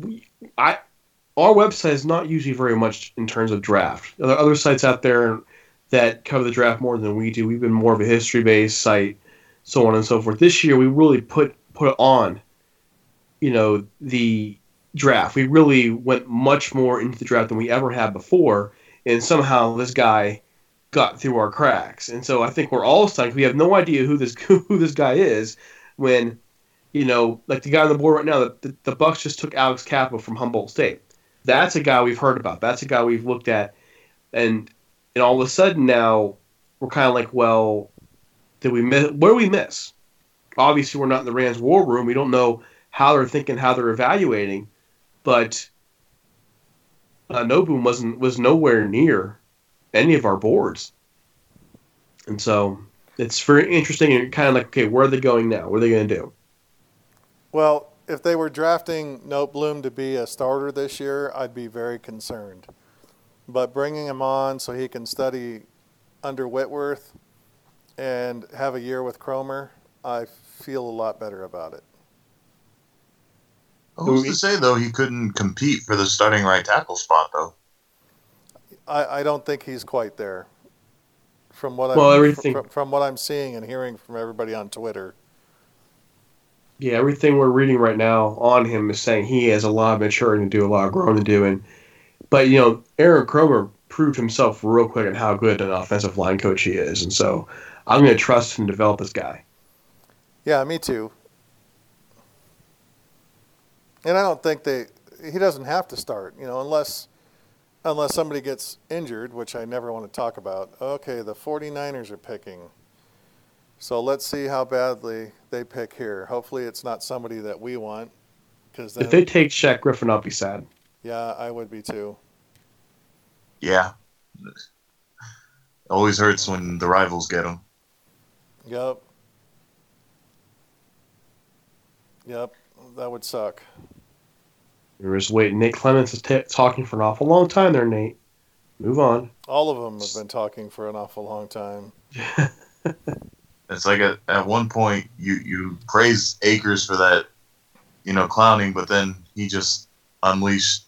we, I our website is not usually very much in terms of draft. There are other sites out there that cover the draft more than we do. We've been more of a history based site, so on and so forth. This year we really put put on, you know, the draft. We really went much more into the draft than we ever had before, and somehow this guy got through our cracks. And so I think we're all stunned. We have no idea who this who this guy is when, you know, like the guy on the board right now, the, the, Bucks just took Alex Cappa from Humboldt State. That's a guy we've heard about. That's a guy we've looked at, and and all of a sudden now we're kind of like, well, did we miss? Where did we miss? Obviously, we're not in the Rams' war room. We don't know how they're thinking, how they're evaluating, but uh, Nobu wasn't was nowhere near any of our boards. And so it's very interesting and kind of like, okay, where are they going now? What are they going to do? Well, if they were drafting Noteboom to be a starter this year, I'd be very concerned. But bringing him on so he can study under Whitworth and have a year with Kromer, I feel a lot better about it. Who's to say though he couldn't compete for the starting right tackle spot though? I, I don't think he's quite there. From what Well, I'm everything- from, from what I'm seeing and hearing from everybody on Twitter. Yeah, everything we're reading right now on him is saying he has a lot of maturing to do, a lot of growing to do. And but you know, Aaron Kromer proved himself real quick at how good an offensive line coach he is, and so I'm going to trust and develop this guy. Yeah, me too. And I don't think they he doesn't have to start, you know, unless unless somebody gets injured, which I never want to talk about. Okay, the 49ers are picking. So let's see how badly they pick here. Hopefully it's not somebody that we want cuz If they take Shaq Griffin, I'll be sad. yeah, I would be too. Yeah. Always hurts when the rivals get him. Yep. Yep, that would suck. We're just waiting. Nate Clements is t- talking for an awful long time there, Nate. Move on. All of them have been talking for an awful long time. It's like at, at one point you you praise Akers for that, you know, clowning, but then he just unleashed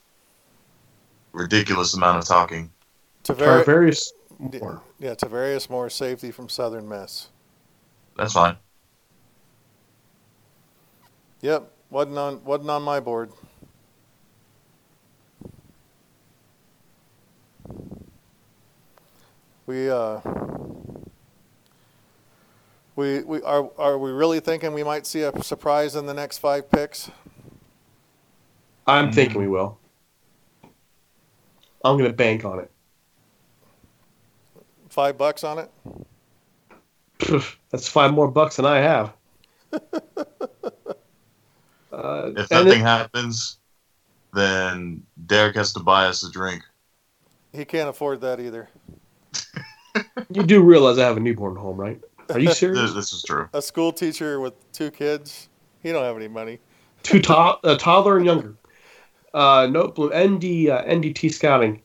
ridiculous amount of talking. Tavari- Tarvarius Yeah, Moore. yeah, Tarvarius Moore, safety from Southern Miss. That's fine. Yep, wasn't on wasn't on my board. We uh, we we are are we really thinking we might see a surprise in the next five picks? I'm thinking we will. I'm going to bank on it. Five bucks on it? That's five more bucks than I have. uh, If and nothing it- happens, then Derek has to buy us a drink. He can't afford that either. you do realize I have a newborn at home, right? Are you This, serious? this is true. A school teacher with two kids, he don't have any money. Two to- a toddler and younger. Uh, Noteboom, ND, uh, NDT Scouting,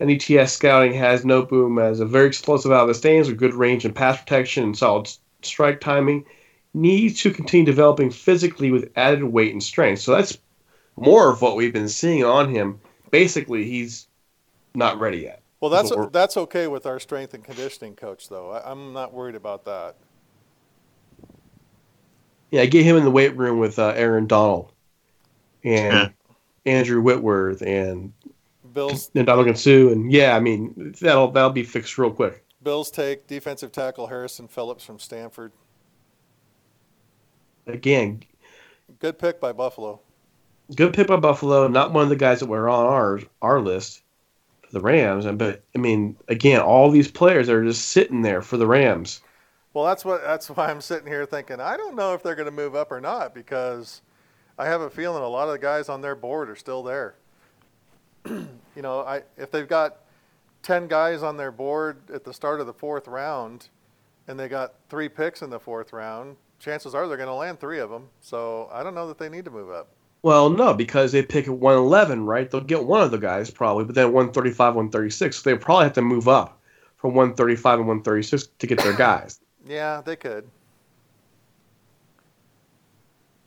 NDTS Scouting has Noteboom as a very explosive out of the stands with good range and pass protection and solid strike timing. Needs to continue developing physically with added weight and strength. So that's more of what we've been seeing on him. Basically, he's not ready yet. Well, that's That's we're- that's okay with our strength and conditioning coach, though. I, I'm not worried about that. Yeah, get him in the weight room with uh, Aaron Donald and Yeah. Andrew Whitworth and Bills and Ndamukong Suh, and yeah, I mean that'll that'll be fixed real quick. Bills take defensive tackle Harrison Phillips from Stanford. Again, Good pick by Buffalo. good pick by Buffalo. Not one of the guys that were on our our list for the Rams, and but I mean, again, all these players are just sitting there for the Rams. Well, that's what that's why I'm sitting here thinking I don't know if they're going to move up or not because I have a feeling a lot of the guys on their board are still there. you know, I if they've got ten guys on their board at the start of the fourth round, and they got three picks in the fourth round, chances are they're going to land three of them. So I don't know that they need to move up. Well, no, because they pick at 111, right? They'll get one of the guys probably, but then 135, 136, so they probably have to move up from 135 and 136 to get their guys. Yeah, they could.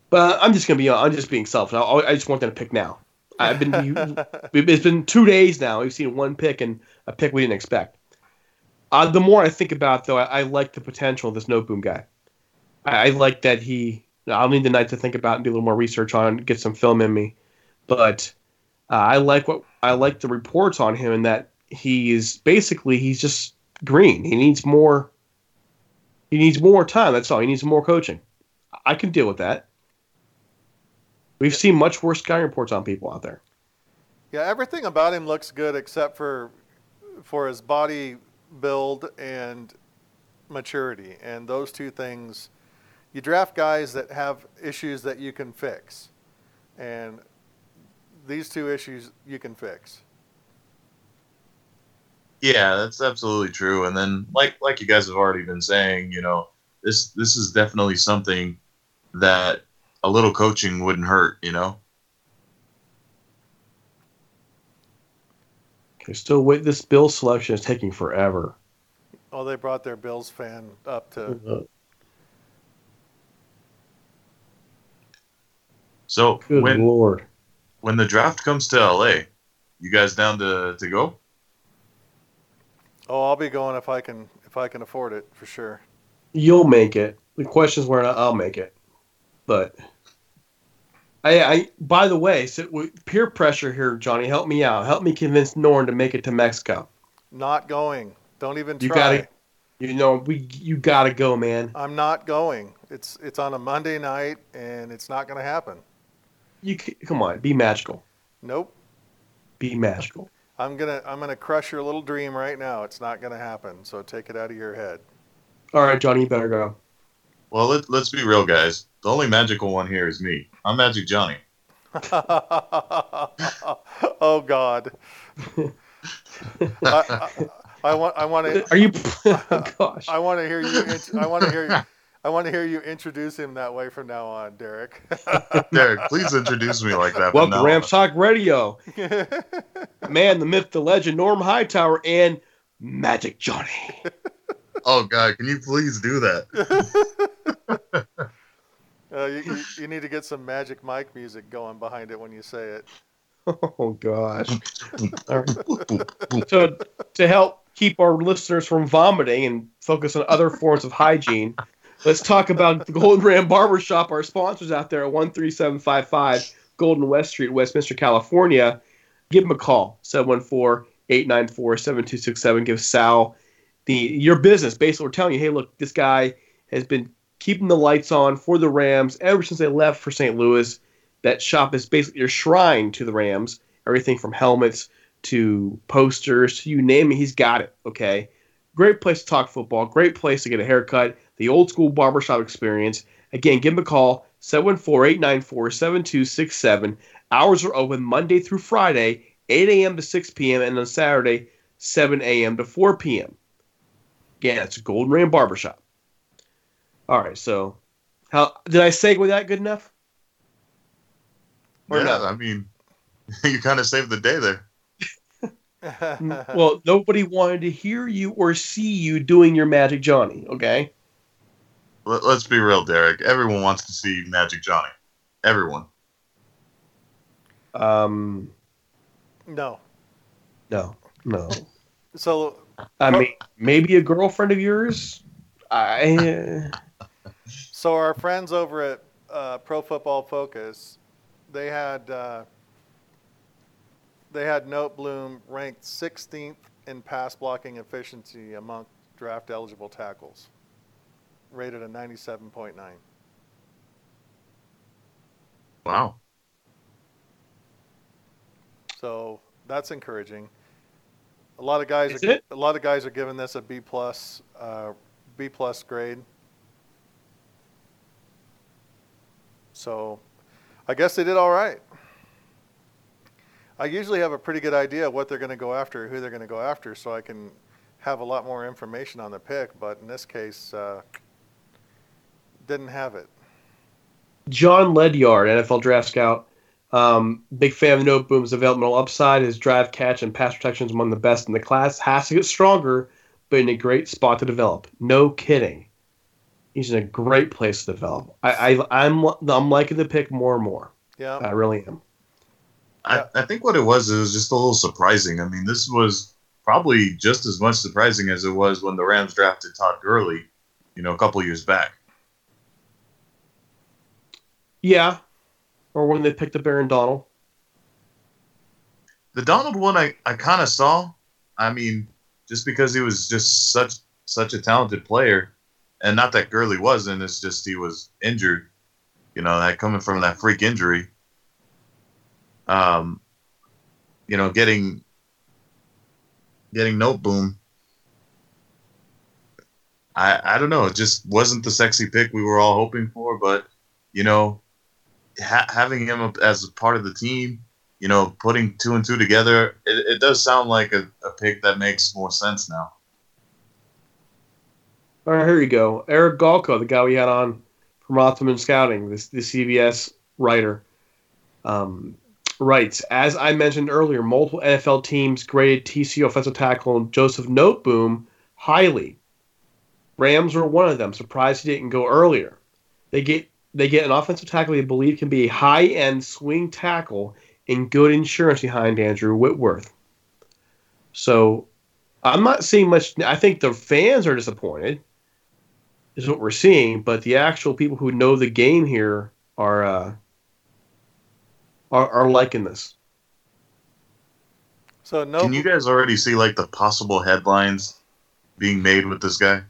But I'm just gonna be. I'm just being selfish. I, I just want them to pick now. I've been. it's been two days now. We've seen one pick and a pick we didn't expect. Uh, the more I think about, it, though, I, I like the potential of this Noteboom guy. I, I like that he. I'll need the night to think about and do a little more research on, and get some film in me. But uh, I like what I like the reports on him, and that he is basically he's just green. He needs more. He needs more time. That's all. He needs more coaching. I can deal with that. We've seen much worse scouting reports on people out there. Yeah, everything about him looks good except for for his body build and maturity. And those two things, you draft guys that have issues that you can fix. And these two issues you can fix. Yeah, that's absolutely true. And then, like like you guys have already been saying, you know, this this is definitely something that a little coaching wouldn't hurt. You know. Okay, still wait. This bill selection is taking forever. Oh, they brought their Bills fan up to. Uh, So Good when lord. when the draft comes to LA, you guys down to to go? Oh, I'll be going if I can if I can afford it for sure. You'll make it. The question is whether or not I'll make it. But I, I by the way, so with peer pressure here, Johnny, help me out. Help me convince Norm to make it to Mexico. Not going. Don't even try. You gotta, you know, we you gotta go, man. I'm not going. It's it's on a Monday night and it's not going to happen. You come on, be magical. Nope. Be magical. I'm gonna I'm gonna crush your little dream right now. It's not gonna happen. So take it out of your head. All right, Johnny, you better go. Well, let, let's be real, guys. The only magical one here is me. I'm Magic Johnny. oh God. I, I, I want I want to Are you? oh, gosh. I want to hear you. I want to hear. You, I want to hear you introduce him that way from now on, Derek. Derek, please introduce me like that. Welcome to Rams. Talk Radio. Man, the myth, the legend, Norm Hightower, and Magic Johnny. Oh God, can you please do that? Uh, you, you, you need to get some Magic Mike music going behind it when you say it. Oh gosh. All right. So to help keep our listeners from vomiting and focus on other forms of hygiene, let's talk about the Golden Ram Barbershop, our sponsors out there at 13755 Golden West Street, Westminster, California. Give them a call, 714-894-7267. Give Sal the your business. Basically, we're telling you, hey, look, this guy has been keeping the lights on for the Rams ever since they left for St. Louis that shop is basically your shrine to the Rams. Everything from helmets to posters, you name it, he's got it. Okay. Great place to talk football. Great place to get a haircut. The old school barbershop experience. Again, give him a call 714 894 7267. Hours are open Monday through Friday, 8 a.m. to 6 p.m., and on Saturday, 7 a.m. to 4 p.m. Again, it's Golden Ram Barbershop. All right, so how did I segue that good enough? Or yeah, not? I mean, you kind of saved the day there. well, nobody wanted to hear you or see you doing your Magic Johnny, okay? Let, let's be real, Derek. Everyone wants to see Magic Johnny. Everyone. Um, No. no, no. So I mean, maybe a girlfriend of yours. I So our friends over at uh, Pro Football Focus, they had uh, they had Noteboom ranked 16th in pass blocking efficiency among draft eligible tackles, rated a 97.9. Wow. So that's encouraging. A lot of guys Is are it? a lot of guys are giving this a B plus uh, B plus grade. So I guess they did all right. I usually have a pretty good idea what they're going to go after, who they're going to go after, so I can have a lot more information on the pick. But in this case, uh, didn't have it. John Ledyard, NFL draft scout. Um, big fan of Noteboom's developmental upside. His drive, catch, and pass protection is among the best in the class. Has to get stronger, but in a great spot to develop. No kidding. He's in a great place to develop. I, I I'm I'm liking the pick more and more. Yeah. I really am. I, I think what it was it was just a little surprising. I mean, this was probably just as much surprising as it was when the Rams drafted Todd Gurley, you know, a couple years back. Yeah. Or when they picked up Aaron Donald. The Donald one I, I kind of saw. I mean, just because he was just such such a talented player, and not that Gurley wasn't. It's just he was injured. You know, that coming from that freak injury. Um, you know, getting getting Noteboom. I I don't know. It just wasn't the sexy pick we were all hoping for, but you know, ha- having him as a part of the team, you know, putting two and two together, it, it does sound like a, a pick that makes more sense now. All right, here you go. Eric Galko, the guy we had on from Optimum Scouting, this the CBS writer, um, writes as I mentioned earlier, multiple NFL teams graded TCU offensive tackle Joseph Noteboom highly. Rams were one of them. Surprised he didn't go earlier. They get they get an offensive tackle they believe can be a high end swing tackle and good insurance behind Andrew Whitworth. So I'm not seeing much. I think the fans are disappointed, is what we're seeing. But the actual people who know the game here are uh, are, are liking this. So no. Can you guys already see like the possible headlines being made with this guy?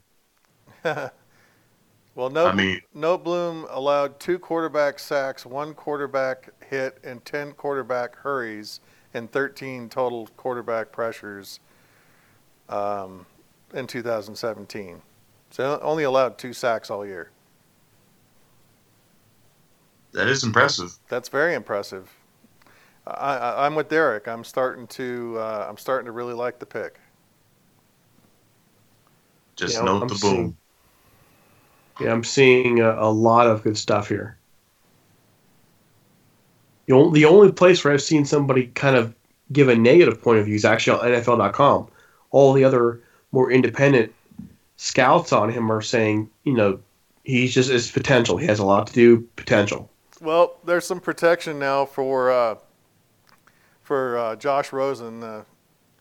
well, no. I mean- Noteboom allowed two quarterback sacks, one quarterback hit, and ten quarterback hurries, and 13 total quarterback pressures um, in 2017. So only allowed two sacks all year. That is impressive. That's very impressive. I, I, I'm with Derek. I'm starting to uh, I'm starting to really like the pick. Just Yeah, note I'm the seeing- boom. Yeah, I'm seeing a, a lot of good stuff here. The only, the only place where I've seen somebody kind of give a negative point of view is actually on NFL.com. All the other more independent scouts on him are saying, you know, he's just his potential. He has a lot to do, potential. Well, there's some protection now for uh, for uh, Josh Rosen, the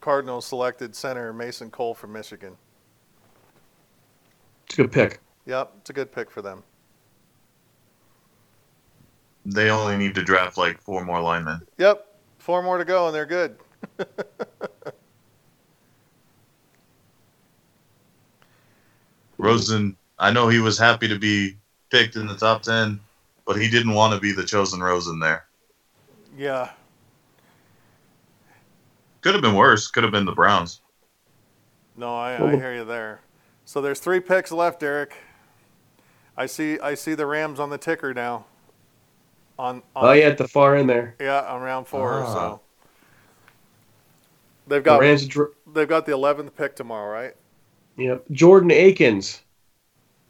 Cardinals selected center Mason Cole from Michigan. It's a good pick. Yep, it's a good pick for them. They only need to draft like four more linemen. Yep, four more to go and they're good. Rosen, I know he was happy to be picked in the top 10, but he didn't want to be the chosen Rosen there. Yeah, Could have been worse. Could have been the Browns. no, I, I hear you there. So there's three picks left, Eric. I see I see the Rams on the ticker now. On, on Oh, yeah, at the far end there. yeah, on round four. Ah. So they've The got Rams, they've got the 11th pick tomorrow, right? Yep. Jordan Akins,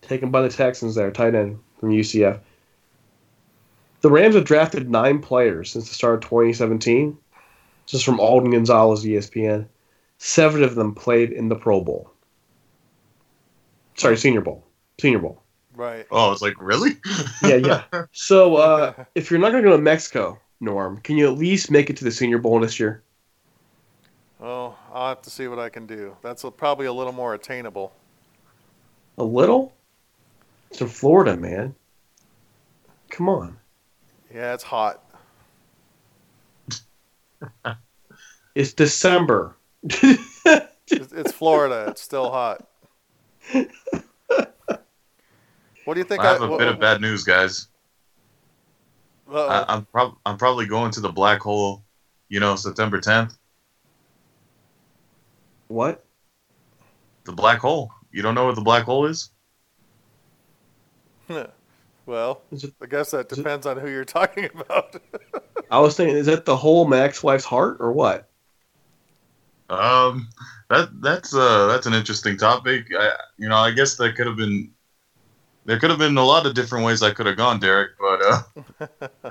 taken by the Texans there, tight end from UCF. The Rams have drafted nine players since the start of 2017. Just from Alden Gonzalez, ESPN. Seven of them played in the Pro Bowl. Sorry, Senior Bowl. Senior Bowl. Right. Oh, it's like, really? Yeah, yeah. So uh, if you're not going to go to Mexico, Norm, can you at least make it to the Senior Bowl this year? Oh, I'll have to see what I can do. That's a, probably a little more attainable. A little? It's in Florida, man. Come on. Yeah, it's hot. It's December. It's, it's Florida. It's still hot. What do you think? I have a what- bit of bad news, guys. uh-oh. I, I'm, prob- I'm probably going to the black hole, you know, September 10th. What? The black hole. You don't know what the black hole is? well, Is it- I guess that is it- depends on who you're talking about. I was thinking, is that the hole in my ex-wife's heart or what? Um, that that's uh that's an interesting topic. I, you know, I guess that could have been there could have been a lot of different ways I could have gone, Derek, but uh,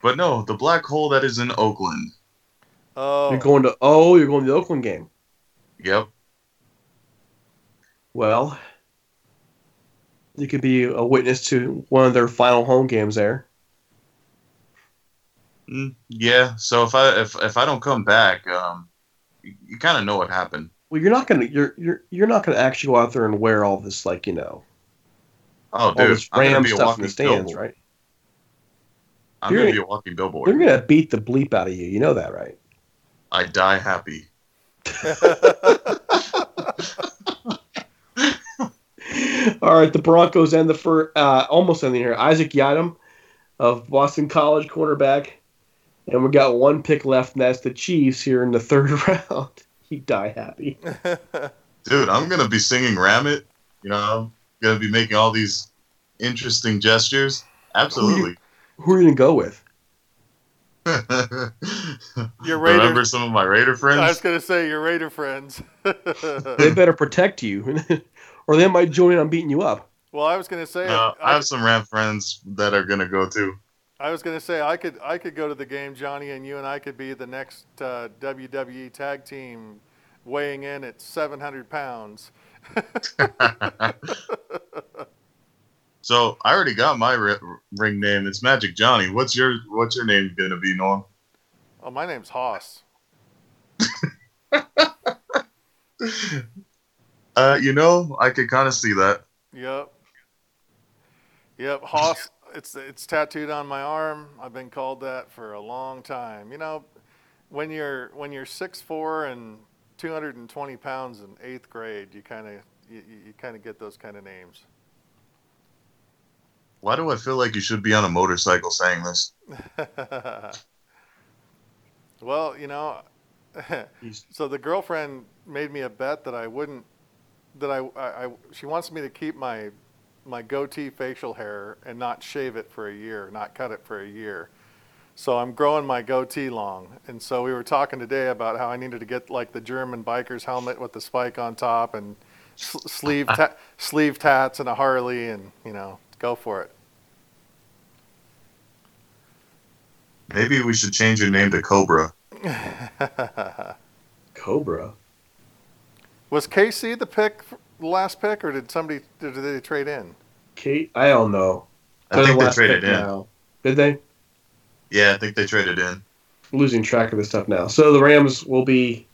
but no, the black hole that is in Oakland. Oh, You're going to oh, you're going to the Oakland game. Yep. Well, you could be a witness to one of their final home games there. Mm, yeah. So if I if if I don't come back, um, you, you kind of know what happened. Well, you're not gonna you're you're you're not gonna actually go out there and wear all this like you know Oh, all dude, this I'm gonna Ram be a stuff in walking the stands, billboard. right? I'm You're gonna gonna- be a walking billboard. They're gonna beat the bleep out of you. You know that, right? I die happy. All right, the Broncos end the fir- uh, almost ending here. Isaac Yiadom of Boston College cornerback, and we got one pick left, and that's the Chiefs here in the third round. He die happy. Dude, I'm gonna be singing "Ram It." You know, I'm gonna be making all these interesting gestures. Absolutely. Who are you gonna go with? Your Raider- Remember some of my Raider friends? I was gonna say your Raider friends. They better protect you, or they might join in on beating you up. well, I was gonna say No, I I, have some Ram friends that are gonna go too. I was gonna say I could I could go to the game, Johnny, and you and I could be the next uh, WWE tag team, weighing in at 700 pounds. so I already got my ri- ring name. It's Magic Johnny. What's your What's your name gonna be, Norm? Oh, my name's Haas. Uh, you know, I could kind of see that. Yep. Yep, Haas. It's it's tattooed on my arm. I've been called that for a long time. You know, when you're when you're six four and 220 pounds in eighth grade, you kind of you, you- kind of get those kind of names. Why do I feel like you should be on a motorcycle saying this? well, you know, so the girlfriend made me a bet that I wouldn't, that I, I, I she wants me to keep my, my goatee facial hair and not shave it for a year, not cut it for a year. So I'm growing my goatee long. And so we were talking today about how I needed to get like the German biker's helmet with the spike on top and s- sleeve, ta- sleeve tats and a Harley and, you know, go for it. Maybe we should change your name to Cobra. Cobra. Was KC the pick, the last pick, or did somebody did they trade in? Kate, I don't know. I They're think they traded in. now. Did they? Yeah, I think they traded in. I'm losing track of this stuff now. So the Rams will be,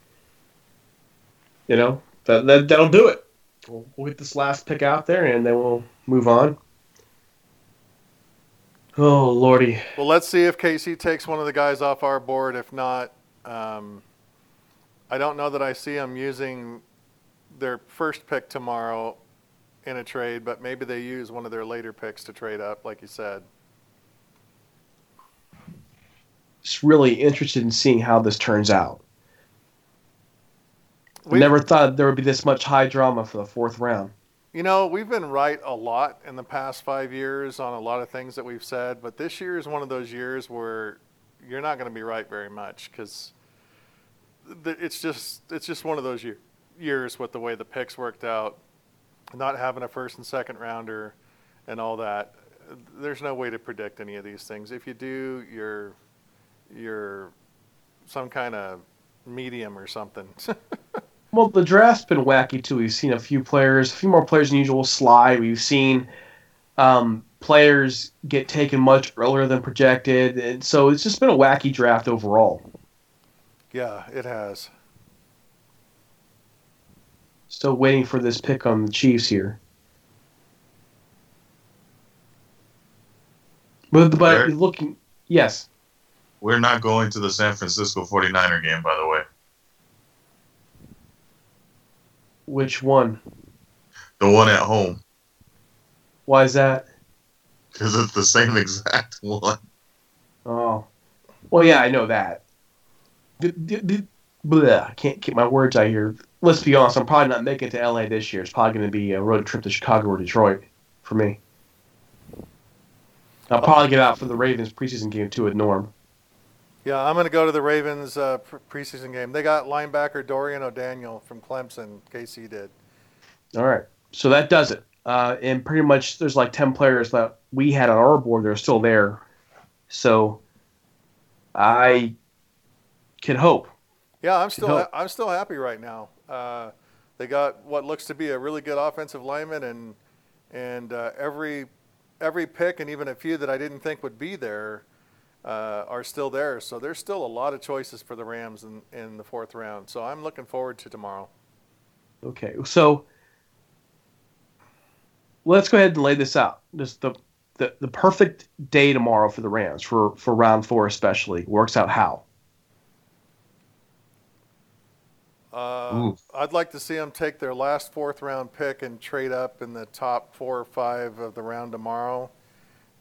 you know, that, that that'll do it. We'll, we'll get this last pick out there, and then we'll move on. Oh lordy, Well, let's see if KC takes one of the guys off our board. If not, um, I don't know that I see them using their first pick tomorrow in a trade, but maybe they use one of their later picks to trade up, like you said. just really interested in seeing how this turns out. We- Never thought there would be this much high drama for the fourth round. You know, we've been right a lot in the past five years on a lot of things that we've said, but this year is one of those years where you're not going to be right very much because it's just it's just one of those year, years with the way the picks worked out, not having a first and second rounder, and all that. There's no way to predict any of these things. If you do, you're you're some kind of medium or something. Well, the draft's been wacky too. We've seen a few players, a few more players than usual slide. We've seen um, players get taken much earlier than projected, and so it's just been a wacky draft overall. yeah, it has. Still waiting for this pick on the Chiefs here. But, but Eric? looking, yes, We're not going to the San Francisco 49er game, by the way. which one? The one at home. Why is that? Because it's the same exact one. Oh, well, yeah, I know that. D- d- d- bleh, I can't keep my words out here. Let's be honest. I'm probably not making it to LA this year. It's probably going to be a road trip to Chicago or Detroit for me. I'll probably get out for the Ravens preseason game too at Norm. Yeah, I'm going to go to the Ravens uh, preseason game. They got linebacker Dorian O'Daniel from Clemson. KC did. All right, so that does it. Uh, and pretty much, there's like ten players that we had on our board that are still there. So I can hope. Yeah, I'm still ha- I'm still happy right now. Uh, they got what looks to be a really good offensive lineman, and and uh, every every pick and even a few that I didn't think would be there uh, are still there. So there's still a lot of choices for the Rams in, in the fourth round. So I'm looking forward to tomorrow. Okay, so let's go ahead and lay this out. Just the, the the perfect day tomorrow for the Rams for for round four especially works out how. Uh, I'd like to see them take their last fourth round pick and trade up in the top four or five of the round tomorrow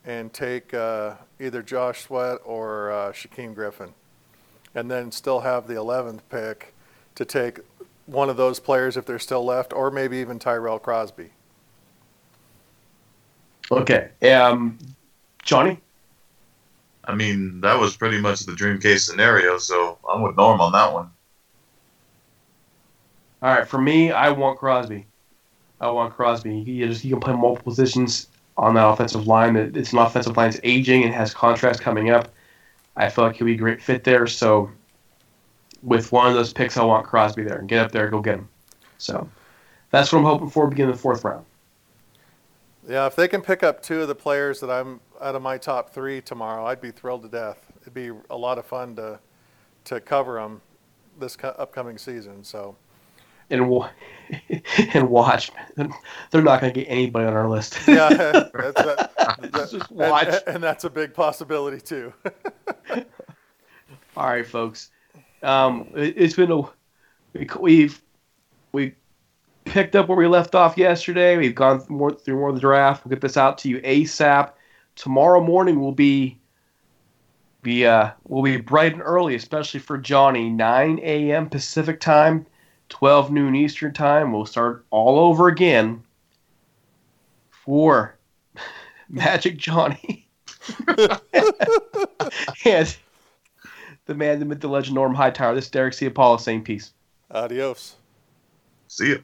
and take uh, either Josh Sweat or uh, Shaquem Griffin. And then still have the 11th pick to take one of those players if they're still left, or maybe even Tyrell Crosby. Okay. Um, Johnny? I mean, that was pretty much the dream case scenario, so I'm with Norm on that one. All right, for me, I want Crosby. I want Crosby. He just he can play multiple positions on that offensive line. It's an offensive line that's aging and has contracts coming up. I feel like he'll be a great fit there. So, with one of those picks, I want Crosby there and get up there, go get him. So, that's what I'm hoping for beginning the fourth round. Yeah, if they can pick up two of the players that I'm out of my top three tomorrow, I'd be thrilled to death. It'd be a lot of fun to to cover them this upcoming season. So and and watch. They're not going to get anybody on our list. yeah, that's a, just watch, and, and, that's a big possibility too. All right, folks. Um, it, has been a we've we picked up where we left off yesterday. We've gone through more, through more of the draft. We'll get this out to you ASAP. Tomorrow morning will be be uh will be bright and early, especially for Johnny. 9 a.m. Pacific time. 12 noon Eastern Time. We'll start all over again for Magic Johnny and the man, the myth, the legend, Norm Hightower. This is Derek C. Apollo saying peace. Adios. See you.